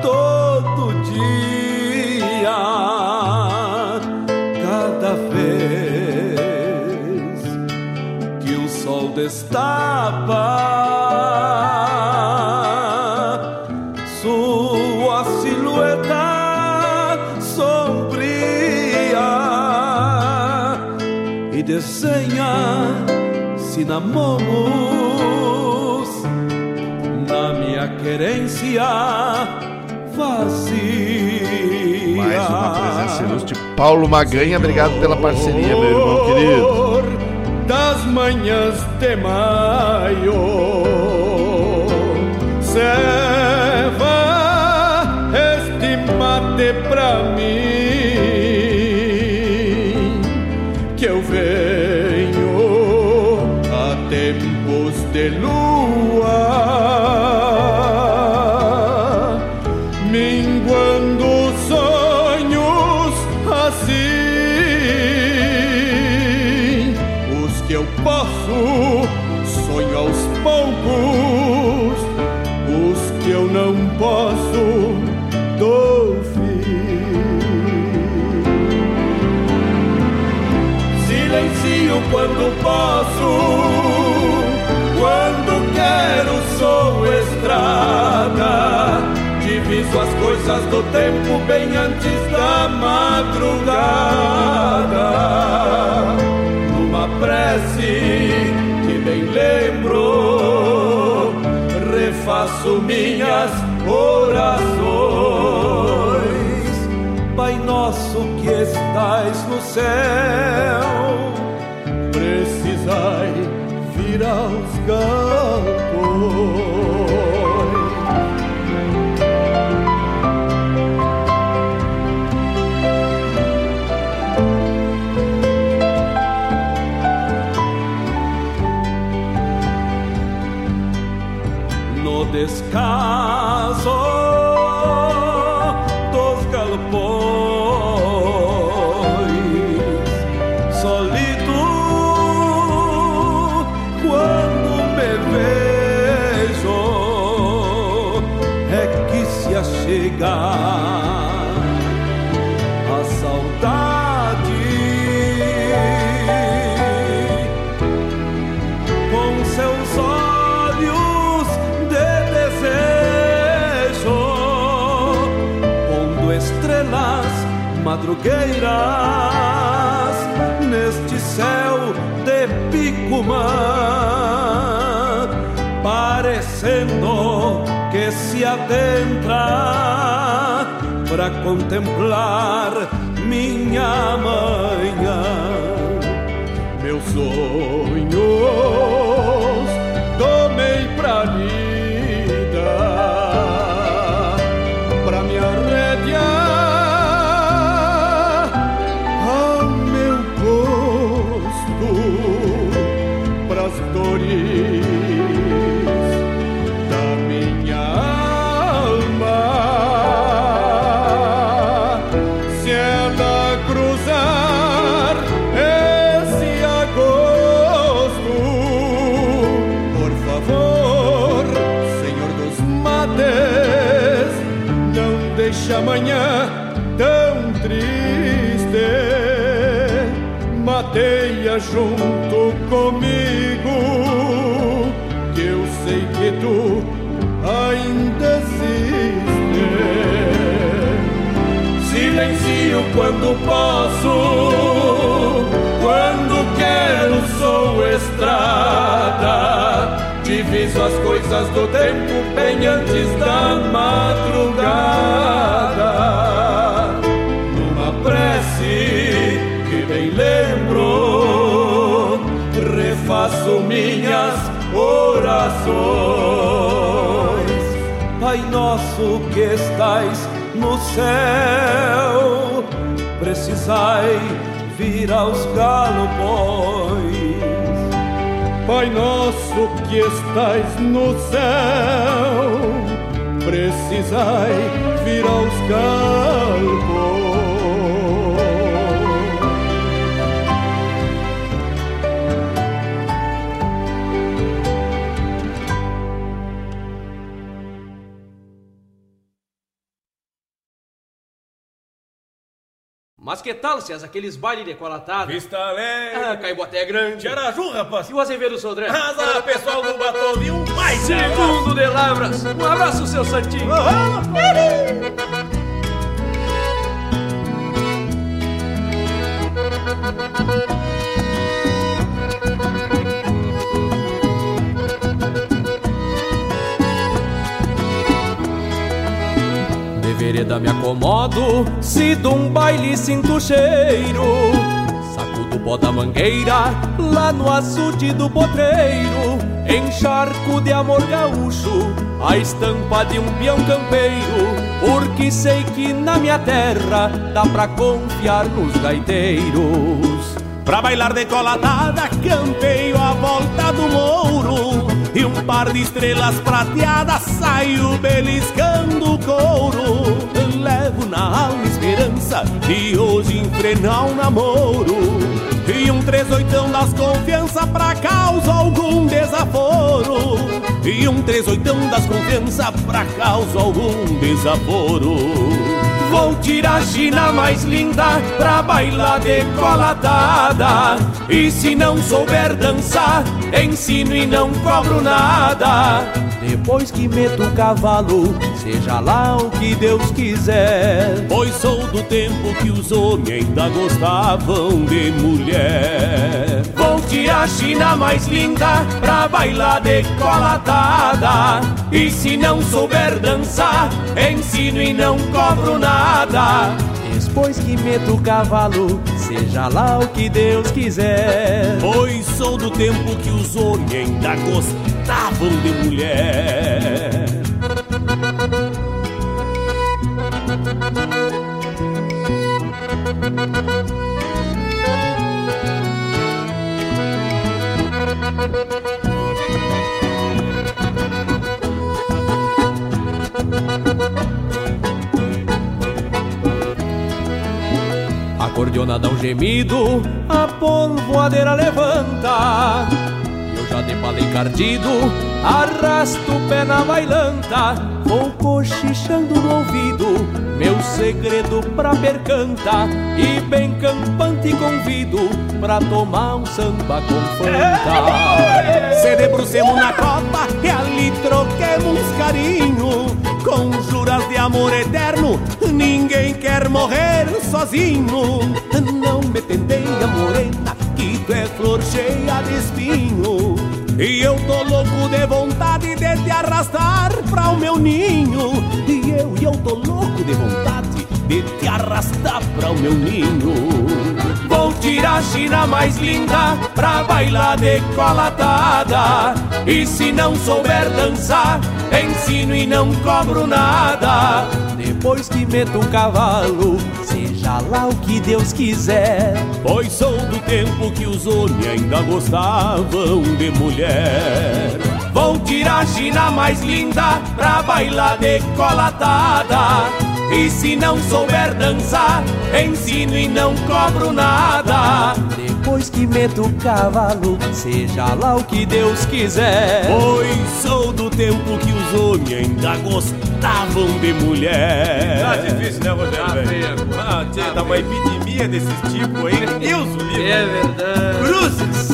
todo dia, cada vez que o sol destapa. Sua silhueta sombria e desenha cinamomos na querência vazia. Mais uma presença ilustre. Paulo Maganha, obrigado pela parceria, meu irmão querido. das manhãs de maio. Ceva este mate pra mim, que eu venho a tempos de lua, posso, quando quero sou estrada. Diviso as coisas do tempo bem antes da madrugada. Numa prece que bem lembro, refaço minhas orações. Pai nosso que estais no céu, aos madrugueiras neste céu de Picumã, parecendo que se adentra para contemplar minha manhã. Meus sonhos quando posso, quando quero sou estrada. Diviso as coisas do tempo bem antes da madrugada. Numa prece que bem lembro, refaço minhas orações. Pai nosso que estais no céu, precisai vir aos galopões. Pai nosso que estais no céu, precisai vir aos galopões. César, aqueles bailes decolatados? Vista Alegre. Ah, Caiboté é grande. Araju, rapaz. E o Azevedo Sodré? Azar, pessoal do Batom, viu? Mais Segundo de Lavras. Um abraço, seu Santinho. De vereda me acomodo, se de um baile sinto cheiro. Sacudo o pó da mangueira, lá no açude do potreiro. Encharco de amor gaúcho, a estampa de um peão campeiro. Porque sei que na minha terra dá pra confiar nos gaiteiros. Pra bailar decolatada, campeio a volta do mouro E um par de estrelas prateadas saiu beliscando o couro. Levo na alma esperança de hoje enfrenar um namoro. E um trezoitão das confiança pra causa algum desaforo. E um trezoitão das confiança pra causa algum desaforo Vou tirar a China mais linda pra bailar decolatada. E se não souber dançar, ensino e não cobro nada. Depois que meto o cavalo, seja lá o que Deus quiser. Pois sou do tempo que os homens ainda gostavam de mulher. Vou tirar a China mais linda pra bailar decolatada. E se não souber dançar, ensino e não cobro nada. Depois que meto o cavalo, seja lá o que Deus quiser. Pois sou do tempo que os homens ainda gostavam de mulher. Cordiona dá um gemido, a polvoadeira levanta. Eu já depalei cardido, arrasto o pé na bailanta. Vou cochichando no ouvido, meu segredo pra percanta. E bem campante convido pra tomar um samba com fanta. [LAUGHS] Se debrucemos na copa e ali troquemos carinho. Com juras de amor eterno, ninguém quer morrer sozinho. Não me pendeia, morena, que tu é flor cheia de espinho. E eu tô louco de vontade de te arrastar pra o meu ninho. E eu, e eu tô louco de vontade de te arrastar pra o meu ninho. Vou tirar a China mais linda pra bailar decolatada. E se não souber dançar, ensino e não cobro nada. Depois que meto o cavalo, seja lá o que Deus quiser. Pois sou do tempo que os homens ainda gostavam de mulher. Vou tirar a China mais linda pra bailar decolatada. E se não souber dançar, ensino e não cobro nada. Depois que meto o cavalo, seja lá o que Deus quiser. Pois sou do tempo que os homens ainda gostavam de mulher. Tá difícil, né, Rogério? velho? Ah, tá uma epidemia desses tipos aí. Deus o livre. É verdade. Cruzes.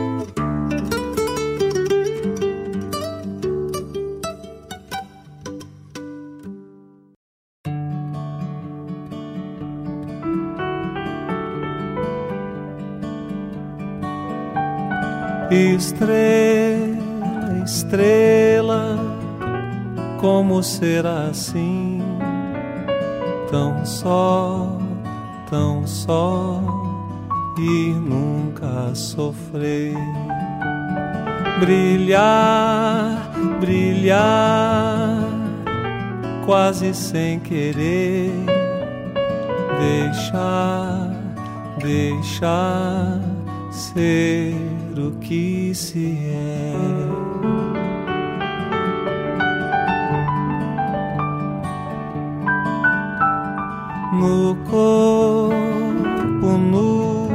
Estrela, estrela, como será assim? Tão só, tão só e nunca sofrer. Brilhar, brilhar, quase sem querer. Deixar, deixar ser o que se é. No corpo nu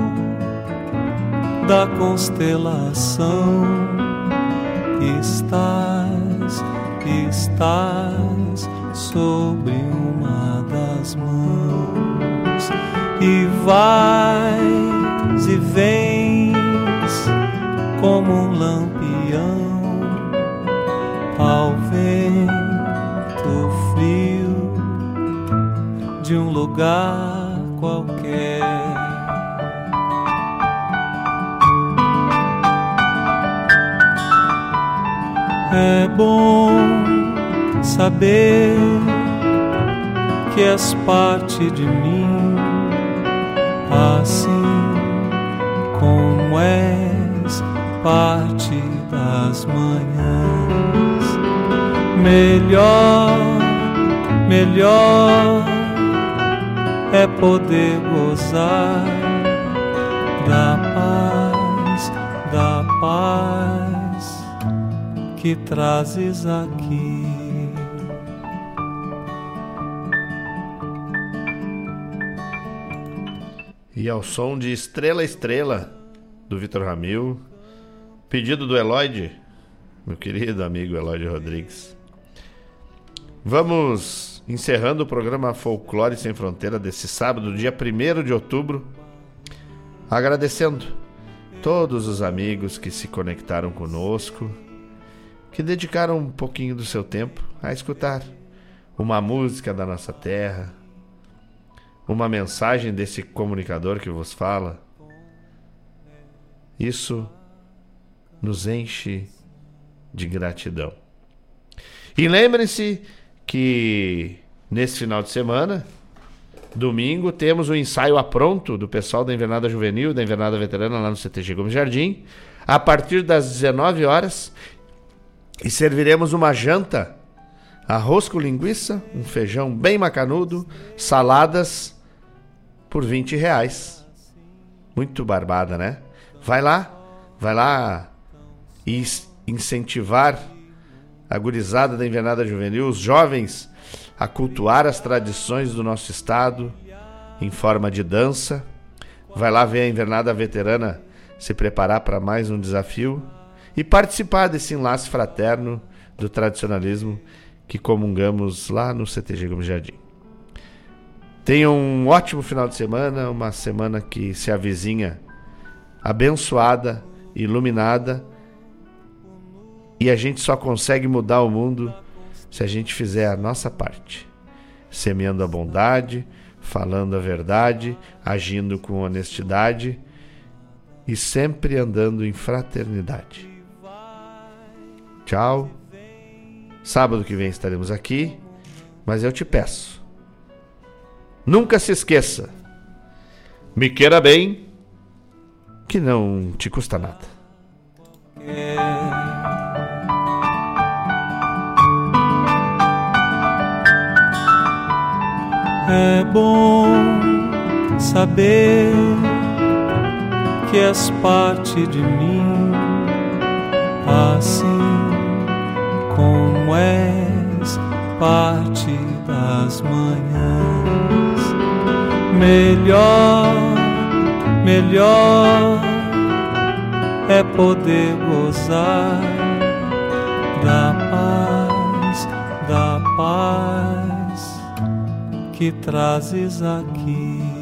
da constelação estás, estás sobre uma das mãos e vais e vens lugar qualquer. É bom saber que és parte de mim, assim como és parte das manhãs. Melhor, melhor é poder gozar da paz, da paz que trazes aqui. E ao som de Estrela Estrela, do Vitor Ramil, pedido do Eloide, meu querido amigo Eloide Rodrigues. Vamos encerrando o programa Folclore Sem Fronteira desse sábado, dia 1 de outubro, agradecendo todos os amigos que se conectaram conosco, que dedicaram um pouquinho do seu tempo a escutar uma música da nossa terra, uma mensagem desse comunicador que vos fala. Isso nos enche de gratidão. E lembrem-se que nesse final de semana, domingo, temos o ensaio a pronto do pessoal da Invernada Juvenil, da Invernada Veterana lá no CTG Gomes Jardim, a partir das 19 horas, e serviremos uma janta, arroz com linguiça, um feijão bem macanudo, saladas por 20 reais. Muito barbada, né? Vai lá, vai lá e incentivar a gurizada da Invernada Juvenil, os jovens, a cultuar as tradições do nosso estado, em forma de dança. Vai lá ver a invernada veterana se preparar para mais um desafio e participar desse enlace fraterno do tradicionalismo que comungamos lá no CTG Gomes Jardim. Tenha um ótimo final de semana, uma semana que se avizinha abençoada, iluminada, e a gente só consegue mudar o mundo se a gente fizer a nossa parte, semeando a bondade, falando a verdade, agindo com honestidade e sempre andando em fraternidade. Tchau. Sábado que vem estaremos aqui, mas eu te peço, nunca se esqueça, me queira bem, que não te custa nada. É bom saber que és parte de mim, assim como és parte das manhãs. Melhor, melhor é poder gozar da paz, da paz que trazes aqui.